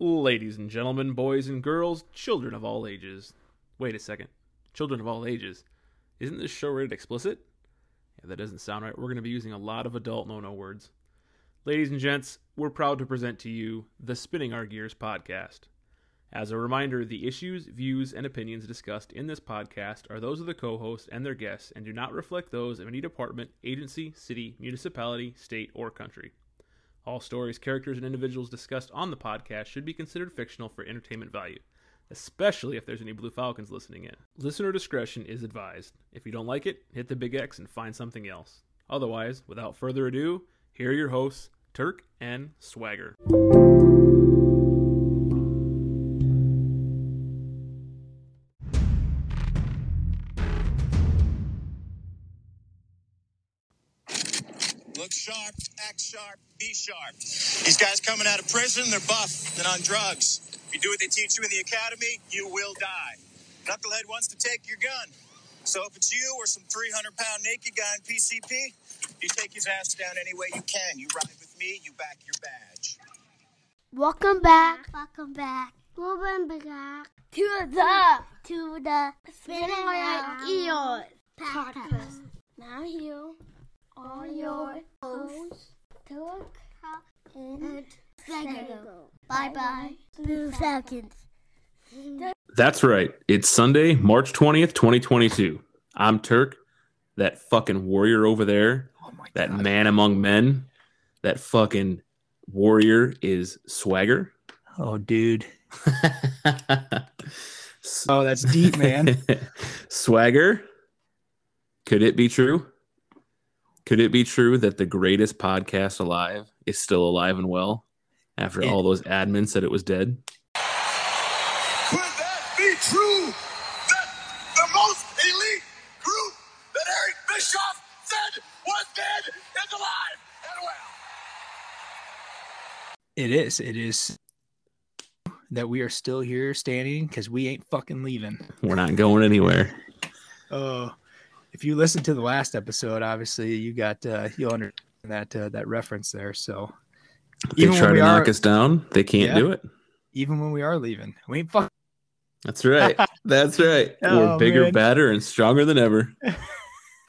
Ladies and gentlemen, boys and girls, children of all ages. Wait a second. Children of all ages. Isn't this show rated explicit? Yeah, that doesn't sound right. We're going to be using a lot of adult no no words. Ladies and gents, we're proud to present to you the Spinning Our Gears podcast. As a reminder, the issues, views, and opinions discussed in this podcast are those of the co host and their guests and do not reflect those of any department, agency, city, municipality, state, or country. All stories, characters, and individuals discussed on the podcast should be considered fictional for entertainment value, especially if there's any Blue Falcons listening in. Listener discretion is advised. If you don't like it, hit the big X and find something else. Otherwise, without further ado, here are your hosts, Turk and Swagger. Sharp, be sharp. These guys coming out of prison, they're buff and on drugs. If you do what they teach you in the academy, you will die. Knucklehead wants to take your gun. So if it's you or some 300 pound naked guy in PCP, you take his ass down any way you can. You ride with me, you back your badge. Welcome back. Welcome back. Welcome back to the to the Spinning Our Gears podcast. Now you are your hosts, Turk and. Bye bye, Blue Falcons. That's right. It's Sunday, March 20th, 2022. I'm Turk, that fucking warrior over there, Oh my that god. man among men, that fucking warrior is Swagger. Oh dude. Oh, that's deep, man. Swagger, could it be true? Could it be true that the greatest podcast alive is still alive and well after It- all those admins said it was dead? Could that be true? That the most elite group that Eric Bischoff said was dead is alive and well. it is. It is that we are still here standing because we ain't fucking leaving. We're not going anywhere. Oh, if you listen to the last episode, obviously you got uh you'll understand that uh, that reference there. So They Even try to knock us down. They can't Yeah. do it. even when we are leaving, we ain't fucking That's right. That's right. We're Oh, bigger, man. badder, and stronger than ever.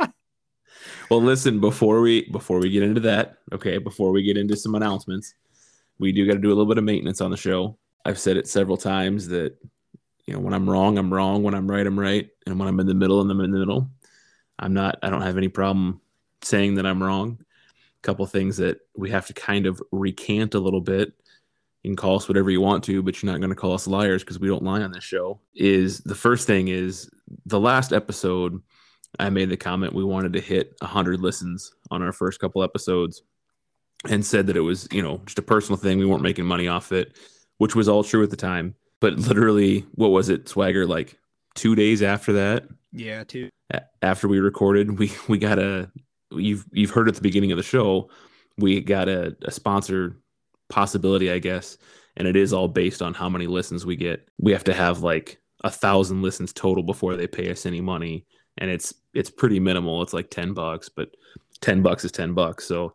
well, listen, before we before we get into that, okay, before we get into some announcements, we do got to do a little bit of maintenance on the show. I've said it several times that you know when I'm wrong, I'm wrong. When I'm right, I'm right. And when I'm in the middle, I'm in the middle. I'm not. I don't have any problem saying that I'm wrong. A couple things that we have to kind of recant a little bit you can call us whatever you want to, but you're not going to call us liars because we don't lie on this show. Is the first thing is the last episode, I made the comment we wanted to hit 100 listens on our first couple episodes and said that it was, you know, just a personal thing. We weren't making money off it, which was all true at the time. But literally, what was it, Swagger? Like two days after that, yeah, too. a- after we recorded, we we got a you've you've heard at the beginning of the show, we got a, a sponsor possibility, I guess, and it is all based on how many listens we get. We have to have like a thousand listens total before they pay us any money, and it's it's pretty minimal. It's like ten bucks, but ten bucks is ten bucks. So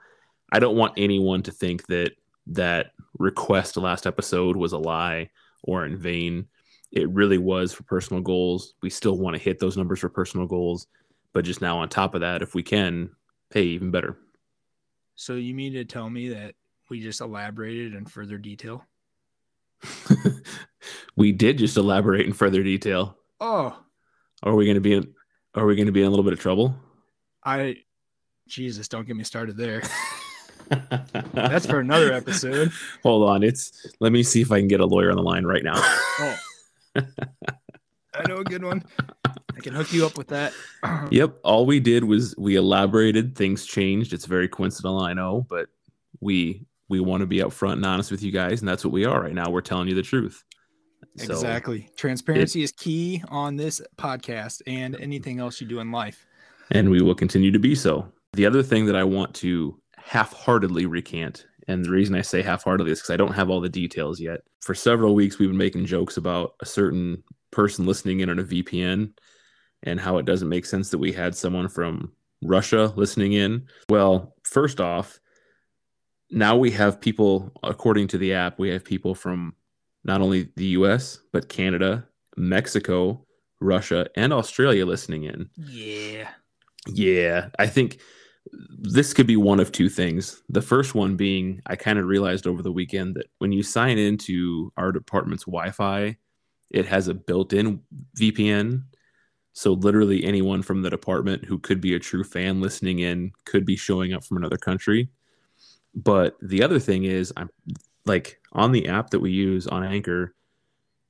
I don't want anyone to think that that request last episode was a lie or in vain. It really was for personal goals. We still want to hit those numbers for personal goals, but just now on top of that, if we can, hey, even better. So you mean to tell me that we just elaborated in further detail? we did just elaborate in further detail. Oh, Are we going to be in? Are we going to be in a little bit of trouble? I Jesus, don't get me started there. That's for another episode. Hold on, it's. Let me see if I can get a lawyer on the line right now. Oh. I know a good one. I can hook you up with that. yep, all we did was we elaborated. Things changed. It's very coincidental, I know, but we we want to be upfront and honest with you guys, and that's what we are right now. We're telling you the truth. So, exactly. Transparency is key on this podcast and anything else you do in life. and we will continue to be so. The other thing that I want to half-heartedly recant, and the reason I say half-heartedly is because I don't have all the details yet. For several weeks, we've been making jokes about a certain person listening in on a VPN and how it doesn't make sense that we had someone from Russia listening in. Well, first off, now we have people, according to the app, we have people from not only the US, but Canada, Mexico, Russia, and Australia listening in. Yeah. Yeah, I think this could be one of two things. The first one being I kind of realized over the weekend that when you sign into our department's Wi Fi, it has a built in VPN. So, literally, anyone from the department who could be a true fan listening in could be showing up from another country. But the other thing is, I'm like on the app that we use on Anchor,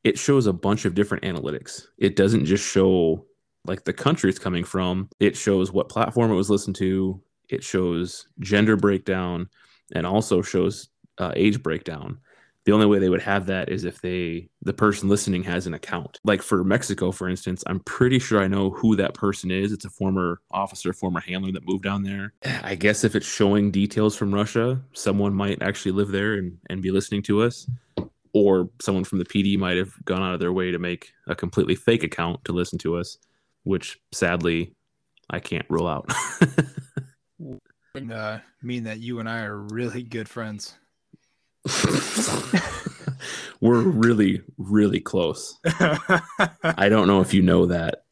it shows a bunch of different analytics. It doesn't just show like the country it's coming from, it shows what platform it was listened to, it shows gender breakdown, and also shows uh, age breakdown. The only way they would have that is if they the person listening has an account. Like for Mexico, for instance, I'm pretty sure I know who that person is. It's a former officer, former handler that moved down there. I guess if it's showing details from Russia, someone might actually live there and, and be listening to us or someone from the PD might have gone out of their way to make a completely fake account to listen to us, which sadly I can't rule out. and, uh, mean that you and I are really good friends. We're really, really close. I don't know if you know that,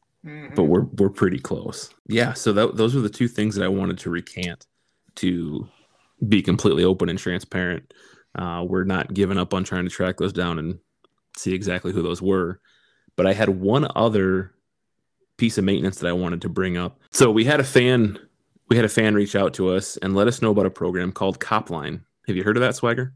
but we're we're pretty close. Yeah. So that, those are the two things that I wanted to recant to be completely open and transparent. Uh, we're not giving up on trying to track those down and see exactly who those were. But I had one other piece of maintenance that I wanted to bring up. So we had a fan, we had a fan reach out to us and let us know about a program called Copline. Have you heard of that, Swagger?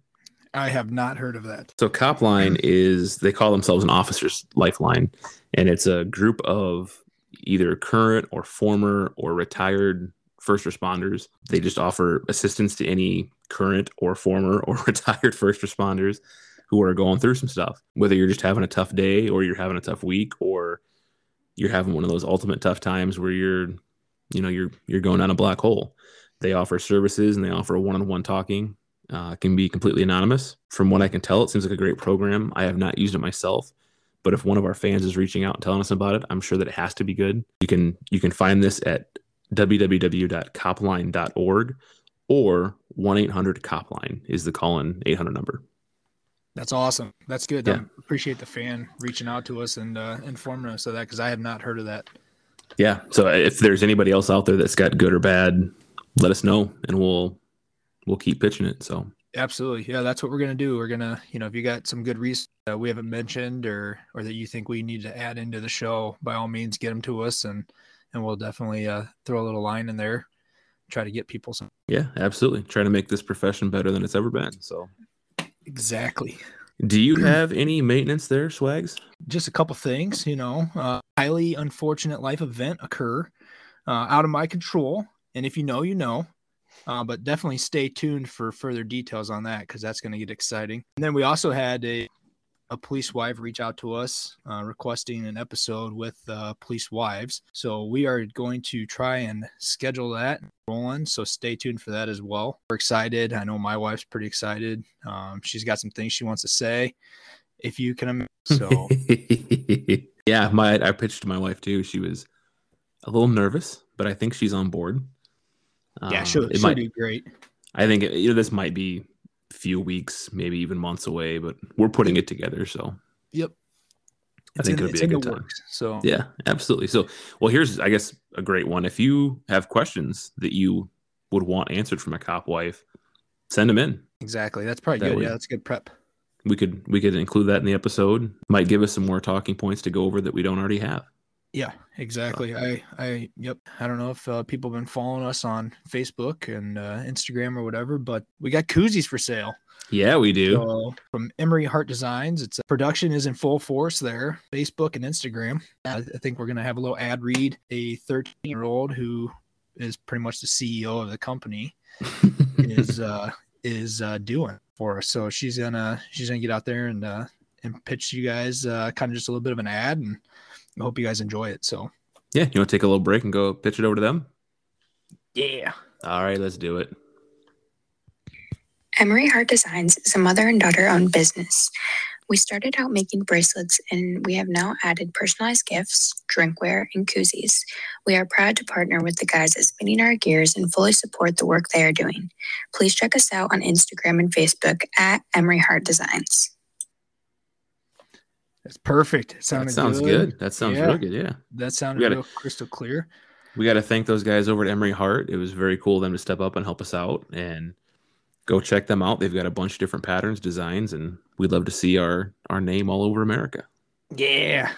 I have not heard of that. So Copline is they call themselves an officer's lifeline, and it's a group of either current or former or retired first responders. They just offer assistance to any current or former or retired first responders who are going through some stuff. Whether you're just having a tough day or you're having a tough week or you're having one of those ultimate tough times where you're you know you're you're going down a black hole. They offer services and they offer one-on-one talking. Uh, can be completely anonymous. From what I can tell, it seems like a great program. I have not used it myself, but if one of our fans is reaching out and telling us about it, I'm sure that it has to be good. You can you can find this at www.copline.org or 1-800-copline is the call-in 800 number. That's awesome. That's good. Yeah. I appreciate the fan reaching out to us and uh, informing us of that because I have not heard of that. Yeah. So if there's anybody else out there that's got good or bad, let us know and we'll we'll keep pitching it. So Absolutely. Yeah, that's what we're gonna do. We're gonna, you know, if you got some good reasons that we haven't mentioned or or that you think we need to add into the show, by all means, get them to us, and and we'll definitely uh, throw a little line in there, try to get people some. yeah, absolutely. Try to make this profession better than it's ever been. So Exactly. do you have any maintenance there, Swags? Just a couple things, you know, uh, highly unfortunate life event occur, uh, out of my control, and if you know, you know. Uh, but definitely stay tuned for further details on that because that's going to get exciting. And then we also had a a police wife reach out to us uh, requesting an episode with uh, police wives. So we are going to try and schedule that rolling. So stay tuned for that as well. We're excited. I know my wife's pretty excited. Um, she's got some things she wants to say. If you can, imagine. so yeah, my I pitched to my wife too. She was a little nervous, but I think she's on board. yeah, Um, she'll, it she'll might, do great. I think you know this might be few weeks, maybe even months away, but we're putting it together. So Yep. I think in, it'll be a good time. works. So yeah, absolutely. So well, here's I guess a great one. If you have questions that you would want answered from a cop wife, send them in. exactly. That's probably That good. way- Yeah, that's good prep. We could we could include that in the episode. Might give us some more talking points to go over that we don't already have. Yeah, exactly. I, I, yep. I don't know if uh, people have been following us on Facebook and uh, Instagram or whatever, but we got koozies for sale. Yeah, we do. So from Emery Heart Designs, it's production is in full force there. Facebook and Instagram. I, I think we're gonna have a little ad read. A 13 year old who is pretty much the CEO of the company is uh, is uh, doing for us. So she's gonna she's gonna get out there and uh, and pitch you guys uh, kind of just a little bit of an ad, and I hope you guys enjoy it. So yeah, you want to take a little break and go pitch it over to them? yeah. All right, let's do it. Emery Heart Designs is a mother and daughter owned business. We started out making bracelets and we have now added personalized gifts, drinkware, and koozies. We are proud to partner with the guys at Spinning Our Gears and fully support the work they are doing. Please check us out on Instagram and Facebook at Emery Heart Designs. That's perfect. It sounded That sounds good. That sounds Yeah. real good. Yeah. That sounded gotta- real crystal clear. We got to thank those guys over at Emery Heart. It was very cool of them to step up and help us out and go check them out. They've got a bunch of different patterns, designs, and we'd love to see our our name all over America. Yeah,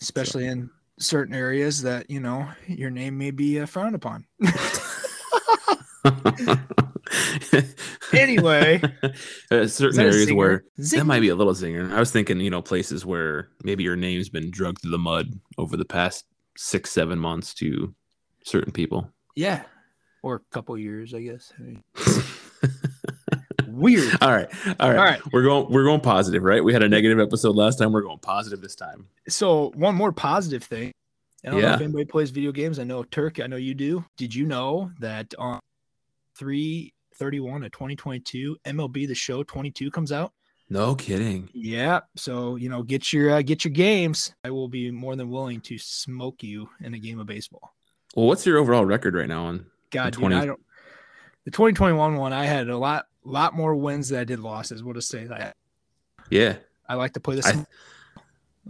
especially in certain areas that you know your name may be uh, frowned upon. Anyway. Uh, certain areas where Zing. that might be a little zinger. I was thinking, you know, places where maybe your name's been drugged through the mud over the past six, seven months to certain people. Yeah, or a couple years, I guess. I mean, weird. all right, all right, All right. We're going, we're going positive, right? We had a negative episode last time. We're going positive this time. So one more positive thing. I don't know Yeah. if anybody plays video games. I know Turk. I know you do. Did you know that on three thirty one of twenty twenty two, MLB the Show twenty two comes out? No kidding. Yeah. So you know, get your uh, get your games. I will be more than willing to smoke you in a game of baseball. Well, what's your overall record right now on? God, The dude, 20 I don't. The 2021 one, I had a lot, lot more wins than I did losses. We'll just say that. Yeah, I like to play this. I-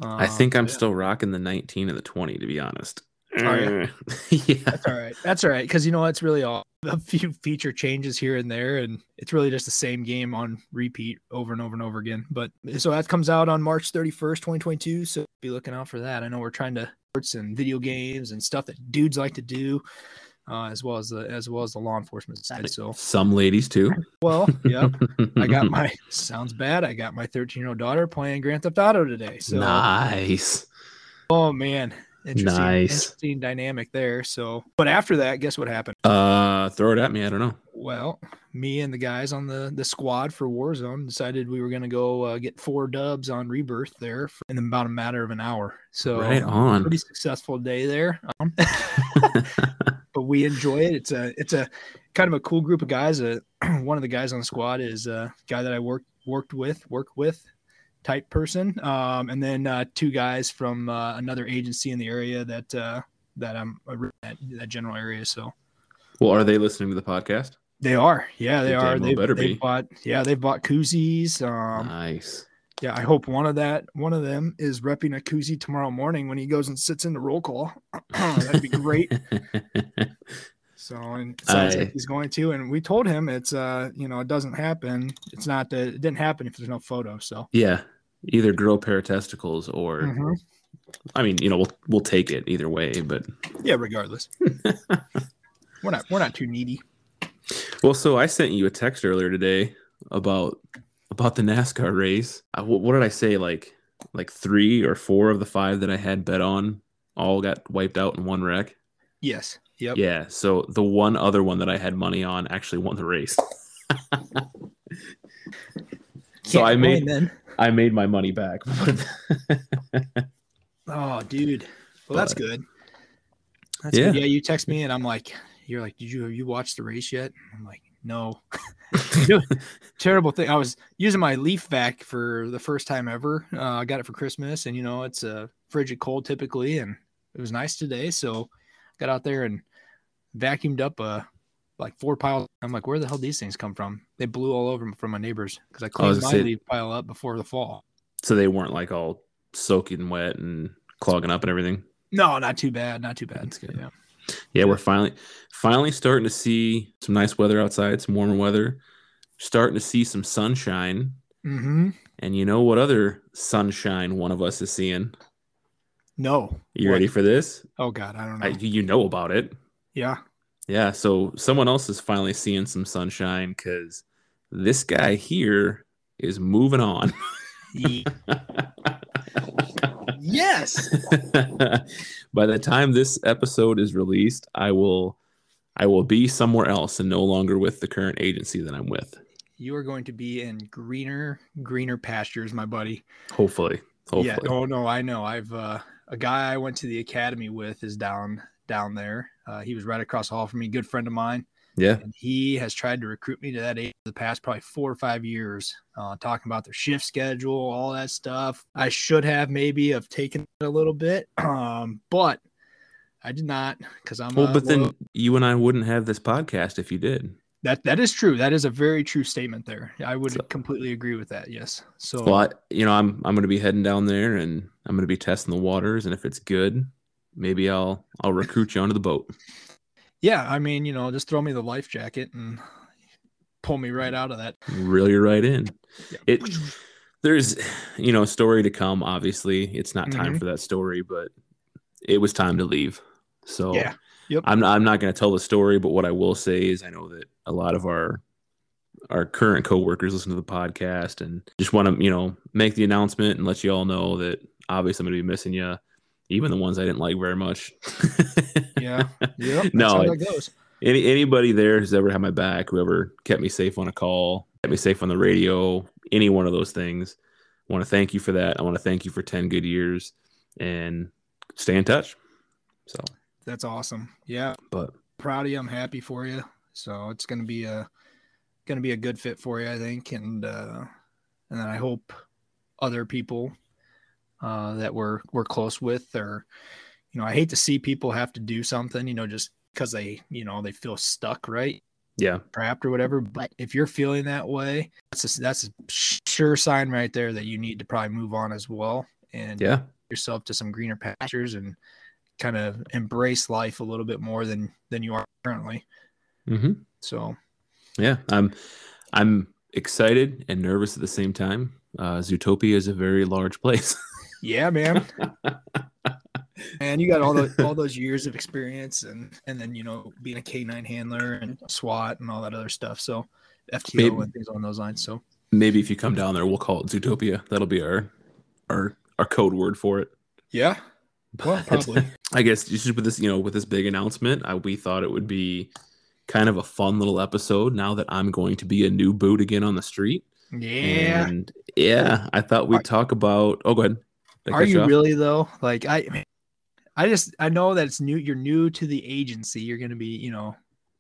I Um, think I'm yeah. still rocking the 19 and the 20, to be honest. Oh, yeah? yeah. That's all right. That's all right. Because you know it's really all a few feature changes here and there, and it's really just the same game on repeat over and over and over again. But so that comes out on March 31st, 2022. So be looking out for that. I know we're trying to sports and video games and stuff that dudes like to do, uh, as well as the as well as the law enforcement side. So Some ladies too. well, yeah, I got my sounds bad. I got my 13 year old daughter playing Grand Theft Auto today. So nice. oh man, interesting, Nice. interesting dynamic there. So, but after that, guess what happened? Uh, throw it at me. I don't know. Well, me and the guys on the the squad for Warzone decided we were going to go uh, get four dubs on Rebirth there for, in about a matter of an hour. So right on. pretty successful day there. Um, but we enjoy it. It's a it's a kind of a cool group of guys. Uh, one of the guys on the squad is a guy that I worked worked with, work with type person, um, and then uh, two guys from uh, another agency in the area that uh, that I'm at that general area. So well, are they listening to the podcast? they are, yeah, they They are. They better they be. bought, yeah, they've bought koozies. Um, nice. yeah, I hope one of that one of them is repping a koozie tomorrow morning when he goes and sits in the roll call. That'd be great. So and it sounds I- like he's going to, and we told him it's uh you know it doesn't happen. It's not that it didn't happen if there's no photo. So yeah. Either grow a pair of testicles or, Mhm. I mean, you know, we'll we'll take it either way. But yeah, regardless, we're not we're not too needy. well, so I sent you a text earlier today about about the NASCAR race. I, what, what did I say? Like like three or four of the five that I had bet on all got wiped out in one wreck. Yes. Yep. Yeah. So the one other one that I had money on actually won the race. so Can't I complain made then. I made my money back. Oh, dude. Well, that's good. That's Yeah. good. Yeah, you text me and I'm like, you're like, did you have you watched the race yet? I'm like, no. Terrible thing. I was using my leaf vac for the first time ever. Uh, I got it for Christmas, and you know it's a frigid cold typically, and it was nice today. So got out there and vacuumed up uh like four piles. I'm like, where the hell these things come from? They blew all over from my neighbors because I cleaned gonna my say- leaf pile up before the fall. so they weren't like all soaking wet and clogging up and everything. No, not too bad. Not too bad. That's good. Yeah. Yeah, we're finally finally starting to see some nice weather outside, some warmer weather. Starting to see some sunshine. Mm-hmm. And you know what other sunshine one of us is seeing? No. You What? ready for this? Oh God, I don't know. I, you know about it. yeah. Yeah, so someone else is finally seeing some sunshine because this guy here is moving on. yes. By the time this episode is released, I will I will be somewhere else and no longer with the current agency that I'm with. You are going to be in greener, greener pastures, my buddy. Hopefully. Hopefully. Yeah. Oh no, I know. I've uh, a guy I went to the academy with is down down there. Uh, he was right across the hall from me, good friend of mine, Yeah. and he has tried to recruit me to that age the past probably four or five years, uh, talking about their shift schedule, all that stuff. I should have maybe have taken it a little bit, um, but I did not because I'm Well, but then you and I wouldn't have this podcast if you did. That that is true. That is a very true statement there. I would So- completely agree with that. Yes. So Well, I, you know, I'm I'm going to be heading down there and I'm going to be testing the waters, and if it's good, maybe I'll I'll recruit you onto the boat. yeah, I mean, you know, just throw me the life jacket and pull me right out of that. Reel you right in. Yeah. It there's you know a story to come. Obviously, it's not time Mhm. for that story, but it was time to leave. So Yeah. Yep. I'm not, I'm not going to tell the story, but what I will say is I know that a lot of our our current coworkers listen to the podcast and just want to you know make the announcement and let you all know that obviously I'm going to be missing you, even the ones I didn't like very much. Yeah. Yep. No, how it- that goes. Any anybody there who's ever had my back, whoever kept me safe on a call, kept me safe on the radio, any one of those things, I want to thank you for that. I want to thank you for ten good years, and stay in touch. So, That's awesome. Yeah. but Proud of you. I'm happy for you. So it's gonna be a gonna be a good fit for you, I think. And uh and then I hope other people uh that we're we're close with or you know, I hate to see people have to do something, you know, just because they, you know, they feel stuck, right? yeah, trapped or whatever. But if you're feeling that way, that's a, that's a sure sign right there that you need to probably move on as well and yeah, yourself to some greener pastures and kind of embrace life a little bit more than than you are currently. hmm So yeah. I'm I'm excited and nervous at the same time. Uh, Zootopia is a very large place. yeah, man. And you got all the all those years of experience and and then you know being a K nine handler and SWAT and all that other stuff. So FTO Maybe- and things on those lines. So Maybe if you come down there, we'll call it Zootopia. That'll be our our our code word for it. yeah, well probably. I guess just with this, you know, with this big announcement, I, we thought it would be kind of a fun little episode. Now that I'm going to be a new boot again on the street, Yeah. and yeah, I thought we'd talk about. Oh, go ahead. Are you off? really though? Like I, I just I know that it's new. You're new to the agency. You're going to be, you know,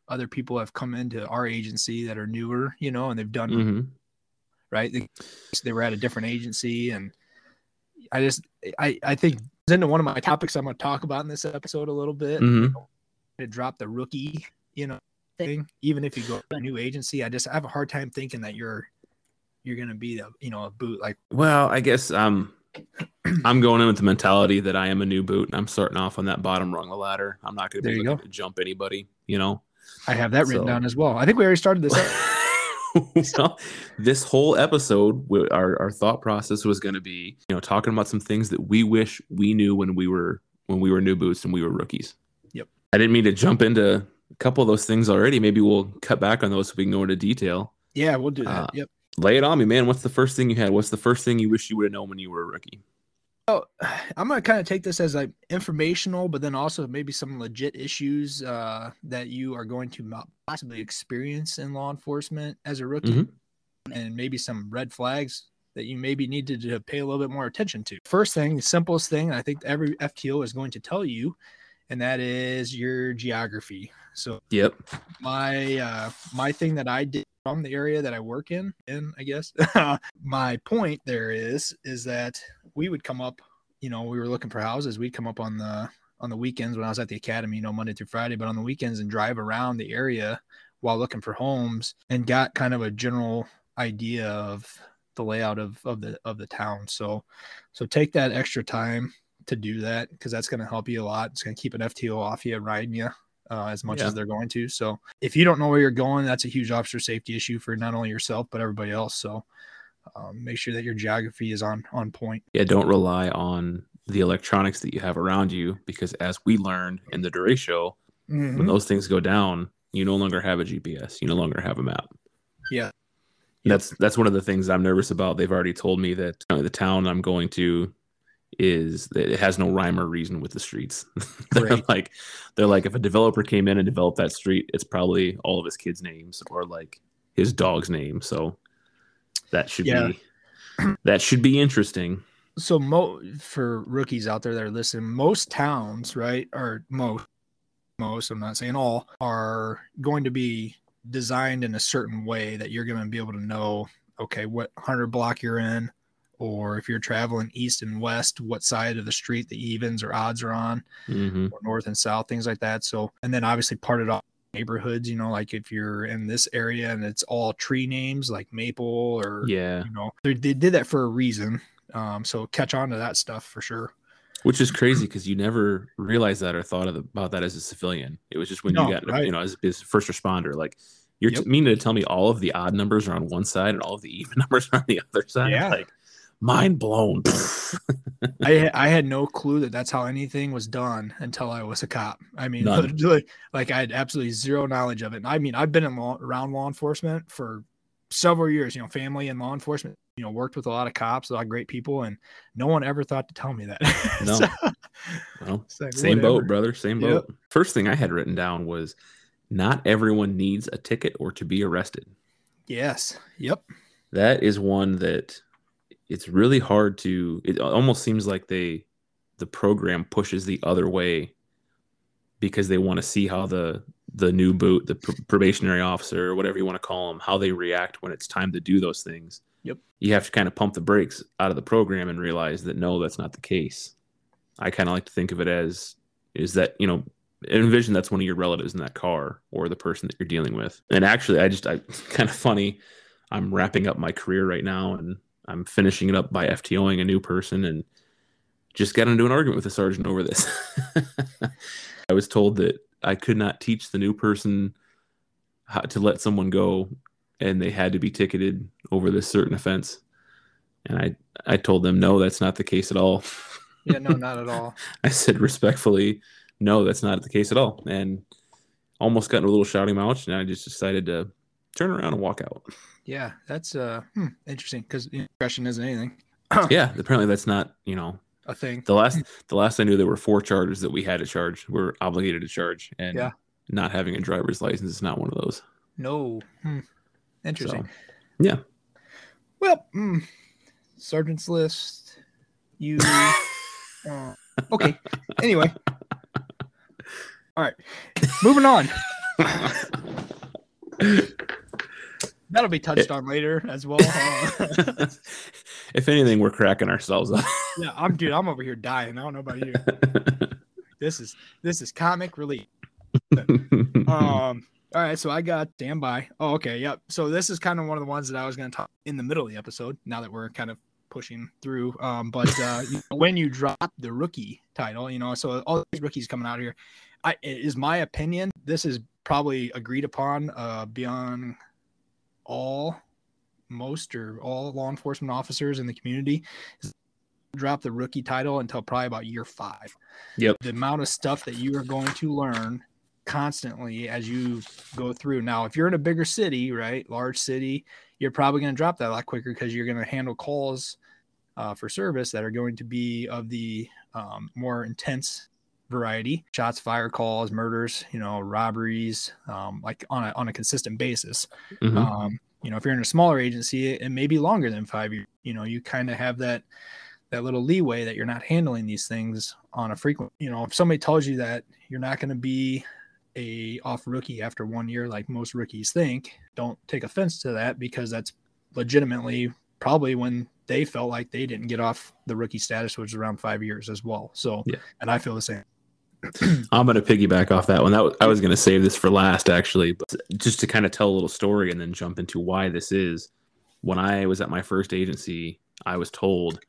other people have come into our agency that are newer, you know, and they've done Mhm. right. They, they were at a different agency, and I just I I think it's into one of my topics I'm going to talk about in this episode a little bit. Mhm. To drop the rookie, you know, thing. Even if you go to a new agency, I just I have a hard time thinking that you're you're going to be the you know a boot like Well, I guess um, I'm going in with the mentality that I am a new boot, and I'm starting off on that bottom rung of the ladder. I'm not going to be looking go. to jump anybody, you know. I have that written So- down as well. I think we already started this. Well, this whole episode, our, our thought process was going to be, you know, talking about some things that we wish we knew when we were when we were new boots and we were rookies. Yep. I didn't mean to jump into a couple of those things already. Maybe we'll cut back on those so we can go into detail. Yeah, we'll do that. Uh, yep. Lay it on me, man. What's the first thing you had? What's the first thing you wish you would have known when you were a rookie? Oh, I'm gonna kind of take this as like informational, but then also maybe some legit issues uh, that you are going to possibly experience in law enforcement as a rookie, Mhm. and maybe some red flags that you maybe needed to, to pay a little bit more attention to. First thing, the simplest thing, I think every FTO is going to tell you, and that is your geography. So Yep. my uh my thing that I did from the area that I work in, in I guess my point there is is that we would come up, you know, we were looking for houses. We'd come up on the on the weekends when I was at the academy, you know, Monday through Friday, but on the weekends and drive around the area while looking for homes and got kind of a general idea of the layout of of the of the town. So so take that extra time to do that because that's going to help you a lot. It's going to keep an FTO off you riding you uh, as much Yeah. as they're going to. So if you don't know where you're going, that's a huge officer safety issue for not only yourself but everybody else. So um, make sure that your geography is on on point. Yeah, don't rely on the electronics that you have around you because as we learned in the derecho, Mm-hmm. when those things go down, you no longer have a GPS. You no longer have a map. Yeah. That's that's one of the things I'm nervous about. They've already told me that uh, the town I'm going to is that it has no rhyme or reason with the streets. they're Right. like they're like if a developer came in and developed that street, it's probably all of his kids' names or like his dog's name. So that should Yeah. be that should be interesting. so mo for rookies out there that are listening, most towns, right, or most, most, I'm not saying all, are going to be designed in a certain way that you're going to be able to know, okay, what hundred block you're in, or if you're traveling east and west, what side of the street the evens or odds are on, hmm or north and south, things like that. So, and then obviously part it off neighborhoods. You know, like if you're in this area and it's all tree names like maple or Yeah. you know, they, they did that for a reason. Um, so catch on to that stuff for sure. Which is crazy because you never realized that or thought of the, about that as a civilian. It was just when No, you got, right. you know, as, as a first responder, like you're Yep. t- meaning to tell me all of the odd numbers are on one side and all of the even numbers are on the other side. Yeah. Like mind blown. I I had no clue that that's how anything was done until I was a cop. I mean, literally, like I had absolutely zero knowledge of it. And I mean, I've been in law, around law enforcement for several years. You know, family and law enforcement. You know, worked with a lot of cops, a lot of great people, and no one ever thought to tell me that. No. So, like, same whatever. boat, brother. Same Yep. boat. First thing I had written down was not everyone needs a ticket or to be arrested. Yes. Yep. that is one that it's really hard to it almost seems like they the program pushes the other way because they want to see how the the new boot the pr- probationary officer or whatever you want to call them how they react when it's time to do those things. Yep. you have to kind of pump the brakes out of the program and realize that no that's not the case. I kind of like to think of it as is that you know envision that's one of your relatives in that car or the person that you're dealing with. And actually i just i kind of funny i'm wrapping up my career right now and i'm finishing it up by ftoing a new person and just got into an argument with the sergeant over this i was told that i could not teach the new person how to let someone go and they had to be ticketed over this certain offense and i i told them no that's not the case at all Yeah. No, not at all. I said respectfully, no, that's not the case at all. And almost got in a little shouting match, and I just decided to turn around and walk out. Yeah. That's uh hmm, interesting because impression isn't anything. yeah, apparently that's not, you know, A thing. the last the last I knew there were four charges that we had to charge. We're obligated to charge, and Yeah. not having a driver's license is not one of those. No. Hmm. Interesting. So, yeah. Well, mm, sergeant's list. You. uh, okay. Anyway. All right. Moving on. That'll be touched on later as well. If anything, we're cracking ourselves up. yeah, I'm dude. I'm over here dying. I don't know about you. This is this is comic relief. Um. All right, so I got standby. Oh, okay, yep. So this is kind of one of the ones that I was going to talk in the middle of the episode. Now that we're kind of pushing through, um, but uh, you know, when you drop the rookie title, you know, so all these rookies coming out here, I it is my opinion. This is probably agreed upon uh, beyond all, most or all law enforcement officers in the community. Is drop the rookie title until probably about year five. Yep. The amount of stuff that you are going to learn constantly as you go through. Now, if you're in a bigger city, right, large city, you're probably going to drop that a lot quicker because you're going to handle calls uh, for service that are going to be of the um, more intense variety. Shots fire calls murders you know robberies um, like on a, on a consistent basis. Mhm. um, you know if you're in a smaller agency it may be longer than five years. You know you kind of have that that little leeway that you're not handling these things on a frequent you know if somebody tells you that you're not going to be a off rookie after one year like most rookies think don't take offense to that because that's legitimately probably when they felt like they didn't get off the rookie status which is around five years as well. So Yeah. and i feel the same I'm going to piggyback off that one. That was, I was going to save this for last, actually, but just to kind of tell a little story and then jump into why this is. When I was at my first agency, I was told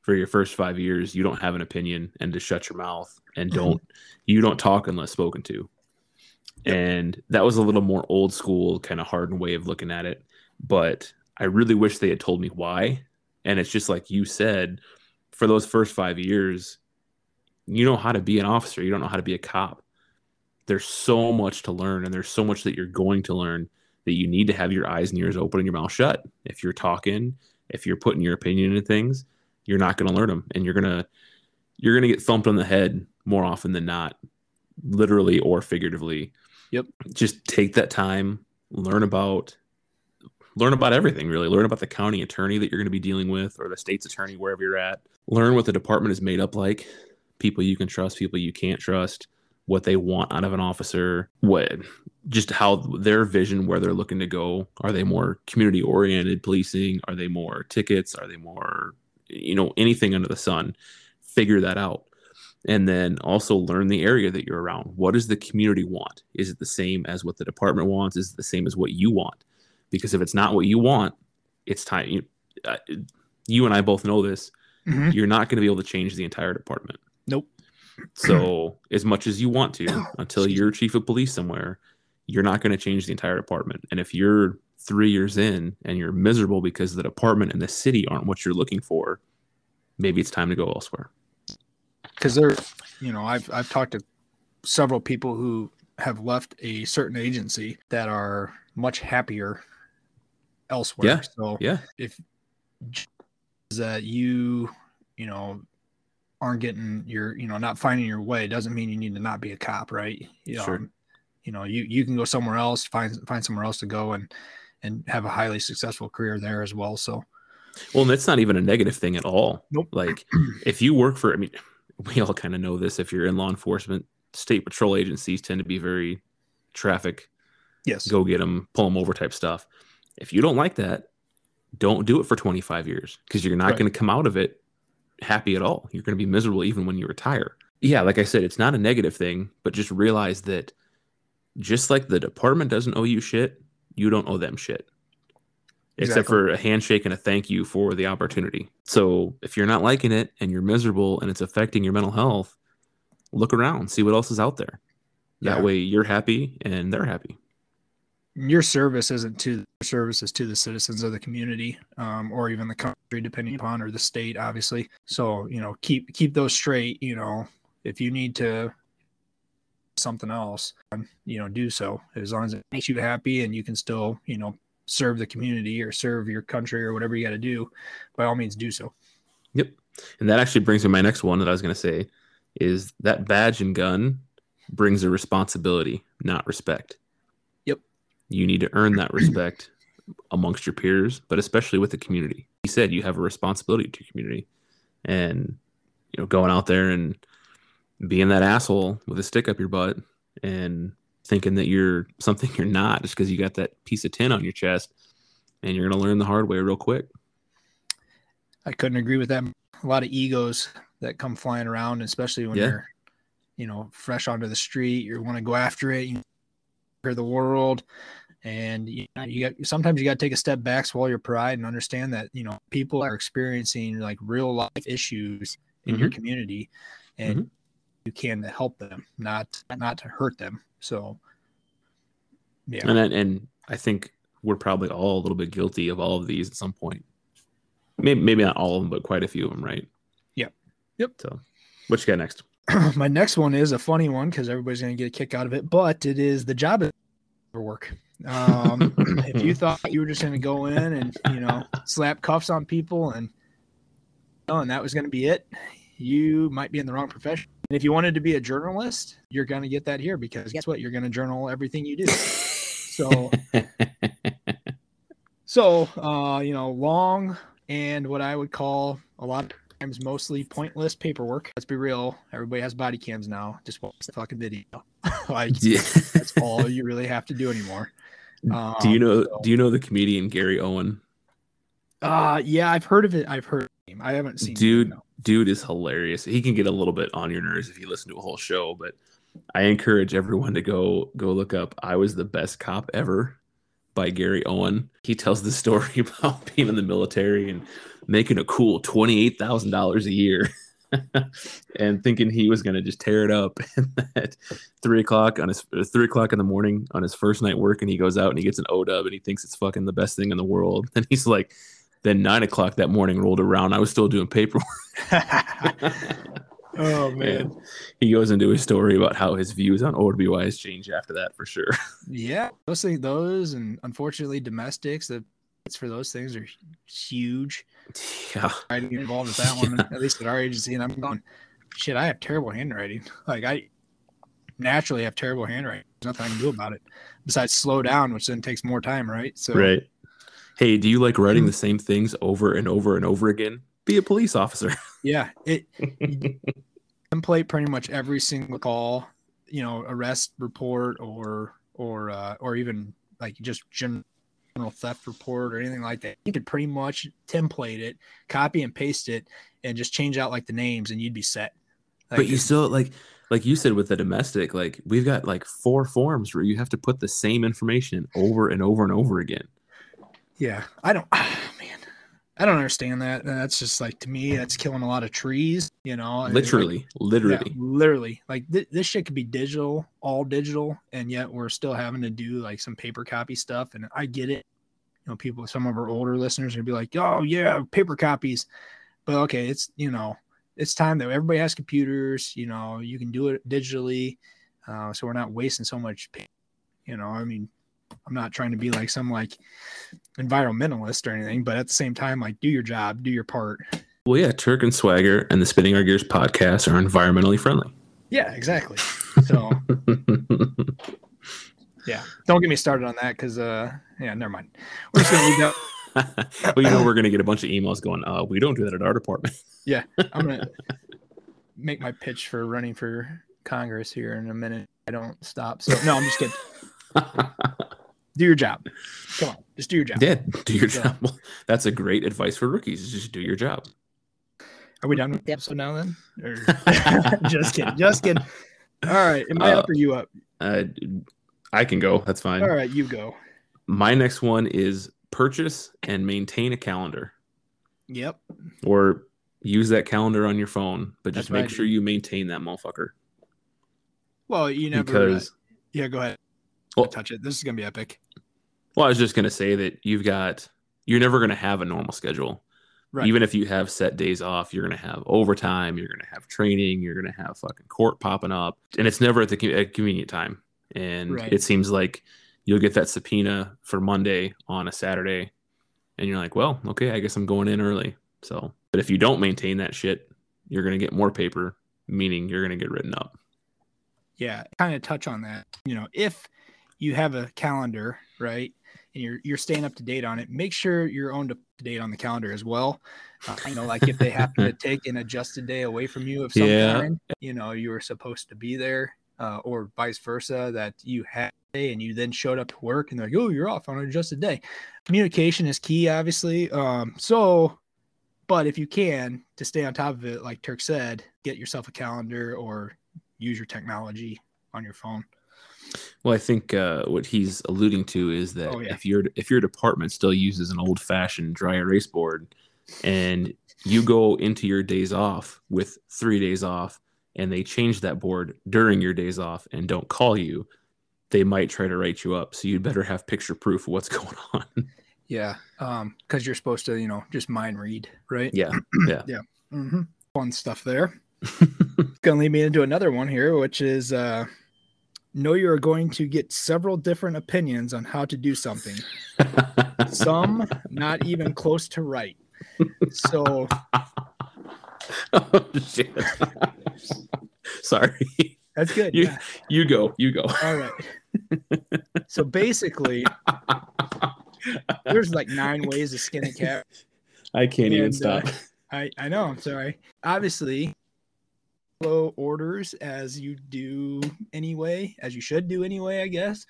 for your first five years, you don't have an opinion and to shut your mouth and mm-hmm. don't, you don't talk unless spoken to. And that was a little more old school, kind of hardened way of looking at it. But I really wish they had told me why. And it's just like you said, for those first five years, you know how to be an officer you don't know how to be a cop. There's so much to learn and there's so much that you're going to learn that you need to have your eyes and ears open and your mouth shut. If you're talking if you're putting your opinion into things you're not going to learn them and you're going to you're going to get thumped on the head more often than not literally or figuratively. Yep. just take that time learn about learn about everything really. Learn about the county attorney that you're going to be dealing with or the state's attorney wherever you're at. Learn what the department is made up like people you can trust people you can't trust what they want out of an officer what just how their vision where they're looking to go are they more community oriented policing are they more tickets are they more you know anything under the sun figure that out and then also learn the area that you're around. What does the community want? Is it the same as what the department wants? Is it the same as what you want? Because if it's not what you want, it's time. You, uh, you and I both know this. Mhm. You're not going to be able to change the entire department. Nope. So, as much as you want to, until you're chief of police somewhere, you're not going to change the entire department. And if you're three years in and you're miserable because the department and the city aren't what you're looking for, maybe it's time to go elsewhere. because they're you know i've i've talked to several people who have left a certain agency that are much happier elsewhere Yeah, so Yeah. if that you you know aren't getting your you know not finding your way doesn't mean you need to not be a cop right you know, Sure. Um, you know you you can go somewhere else find find somewhere else to go and and have a highly successful career there as well so Well, that's not even a negative thing at all. Nope. Like, if you work for, I mean, we all kind of know this. If you're in law enforcement, state patrol agencies tend to be very traffic, yes go get them, pull them over type stuff. If you don't like that, don't do it for 25 years because you're not Right. going to come out of it happy at all. You're going to be miserable even when you retire. Yeah, like I said, it's not a negative thing, but just realize that just like the department doesn't owe you shit, you don't owe them shit. Except for a handshake and a thank you for the opportunity. So if you're not liking it and you're miserable and it's affecting your mental health, look around, see what else is out there. That Yeah. way you're happy and they're happy. Your service isn't to your service is to the citizens of the community um, or even the country depending upon or the state obviously. So you know keep keep those straight you know. If you need to something else um, you know do so. As long as it makes you happy and you can still you know serve the community or serve your country or whatever you got to do by all means do so. Yep. And that actually brings me my next one that I was going to say is that badge and gun brings a responsibility, not respect. You need to earn that respect amongst your peers, but especially with the community. He said you have a responsibility to your community. And you know, going out there and being that asshole with a stick up your butt and thinking that you're something you're not just because you got that piece of tin on your chest and you're going to learn the hard way real quick. I couldn't agree with that. A lot of egos that come flying around, especially when Yeah. you're, you know, fresh onto the street. You want to go after it. You hear the world, and you, you got sometimes you got to take a step back, swallow your pride, and understand that you know people are experiencing like real life issues in your mm-hmm. community, and mm-hmm. you can help them, not not to hurt them. So, yeah, And I, and I think we're probably all a little bit guilty of all of these at some point. Maybe maybe not all of them, but quite a few of them, right? Yep. Yep. So, what you got next? my next one is a funny one because everybody's going to get a kick out of it, but it is the job is work. Um, if you thought you were just going to go in and you know slap cuffs on people and oh, and that was going to be it, you might be in the wrong profession. And if you wanted to be a journalist, you're going to get that here because guess what? You're going to journal everything you do. So, so uh, you know, long and what I would call a lot of times mostly pointless paperwork. Let's be real. Everybody has body cams now. Just watch the fucking video. like Yeah. that's all you really have to do anymore. do you Um, know so- do you know the comedian Gary Owen? Uh yeah, I've heard of it. I've heard him. I haven't seen. Dude, It, no. dude is hilarious. He can get a little bit on your nerves if you listen to a whole show, but I encourage everyone to go go look up I was the best cop ever by Gary Owen. He tells the story about being in the military and making a cool $28,000 a year and thinking he was going to just tear it up and at three o'clock on his three o'clock in the morning on his first night work and he goes out and he gets an O-dub and he thinks it's fucking the best thing in the world. And he's like, then nine o'clock that morning rolled around. I was still doing paperwork. Oh man. And he goes into his story about how his views on OWI has changed after that for sure. Yeah, those things, those, and unfortunately, domestics. The rates for those things are huge. yeah. I get involved with that one, at least at our agency, and I'm going, shit. I have terrible handwriting. Like I naturally have terrible handwriting. There's nothing I can do about it besides slow down, which then takes more time, right? So Right. Hey, do you like writing the same things over and over and over again? Be a police officer. yeah, it template pretty much every single call, you know, arrest report or or uh, or even like just general theft report or anything like that. You could pretty much template it, copy and paste it, and just change out like the names, and you'd be set. but you still like like you said with the domestic, like we've got like four forms where you have to put the same information over and over and over again. Yeah, I don't. I don't understand that. That's just like to me, that's killing a lot of trees. You know, literally, like, literally, yeah, literally. Like th- this shit could be digital, all digital, and yet we're still having to do like some paper copy stuff. And I get it. You know, people, some of our older listeners would be like, "Oh yeah, paper copies," but okay, it's you know it's time that everybody has computers. You know, you can do it digitally, uh, so we're not wasting so much. You know, I mean, I'm not trying to be like some like environmentalist or anything, but at the same time, like do your job, do your part. Well, yeah, Turk and Swagger and the Spinning Our Gears podcast are environmentally friendly. Yeah, exactly. So, yeah, don't get me started on that because, uh, yeah, never mind. We're just gonna leave that well, you know, we're gonna get a bunch of emails going. Uh, we don't do that at our department. yeah, I'm gonna make my pitch for running for Congress here in a minute. I don't stop. So no, I'm just kidding. Do your job. Come on, just do your job. Yeah, do your job. Well, that's a great advice for rookies. Just do your job. Are we done with the episode now then? Or... just kidding. Just kidding. All right. Am I uh, up or you up? Uh, I can go. That's fine. All right, you go. My next one is purchase and maintain a calendar. Yep. Or use that calendar on your phone, but just That's make sure you maintain that motherfucker. Well, you never. Because uh, yeah, go ahead. Well, touch it. This is gonna be epic. Well, I was just gonna say that you've got you're never gonna have a normal schedule. Right. Even if you have set days off, you're gonna have overtime. You're gonna have training. You're gonna have fucking court popping up, and it's never at the at convenient time. And right. it seems like you'll get that subpoena for Monday on a Saturday, and you're like, well, okay, I guess I'm going in early. So, but if you don't maintain that shit, you're gonna get more paper, meaning you're gonna get written up. Yeah, kind of touch on that. You know, if you have a calendar, right, and you're you're staying up to date on it, make sure you're on to date on the calendar as well. Uh, you know, like if they happen to take an adjusted day away from you of some yeah. kind, you know, you were supposed to be there, uh, or vice versa, that you had and you then showed up to work and they're like, oh, you're off on an adjusted day. Communication is key, obviously. Um, so, but if you can to stay on top of it, like Turk said, get yourself a calendar or use your technology on your phone. Well, I think uh, what he's alluding to is that oh, yeah. if your if your department still uses an old fashioned dry erase board, and you go into your days off with three days off, and they change that board during your days off and don't call you, they might try to write you up. So you'd better have picture proof of what's going on. Yeah. Um, because you're supposed to, you know, just mind read, right? Yeah. Yeah. yeah. Mm-hmm. Fun stuff there. Gonna lead me into another one here, which is uh know you are going to get several different opinions on how to do something. Some not even close to right. So oh, shit. Sorry. That's good. You, yeah. you go. You go. All right. so basically, there's like nine ways to skin a cat. I can't and, even uh, stop. Uh, I, I know. I'm sorry. Obviously, follow orders as you do anyway, as you should do anyway, I guess.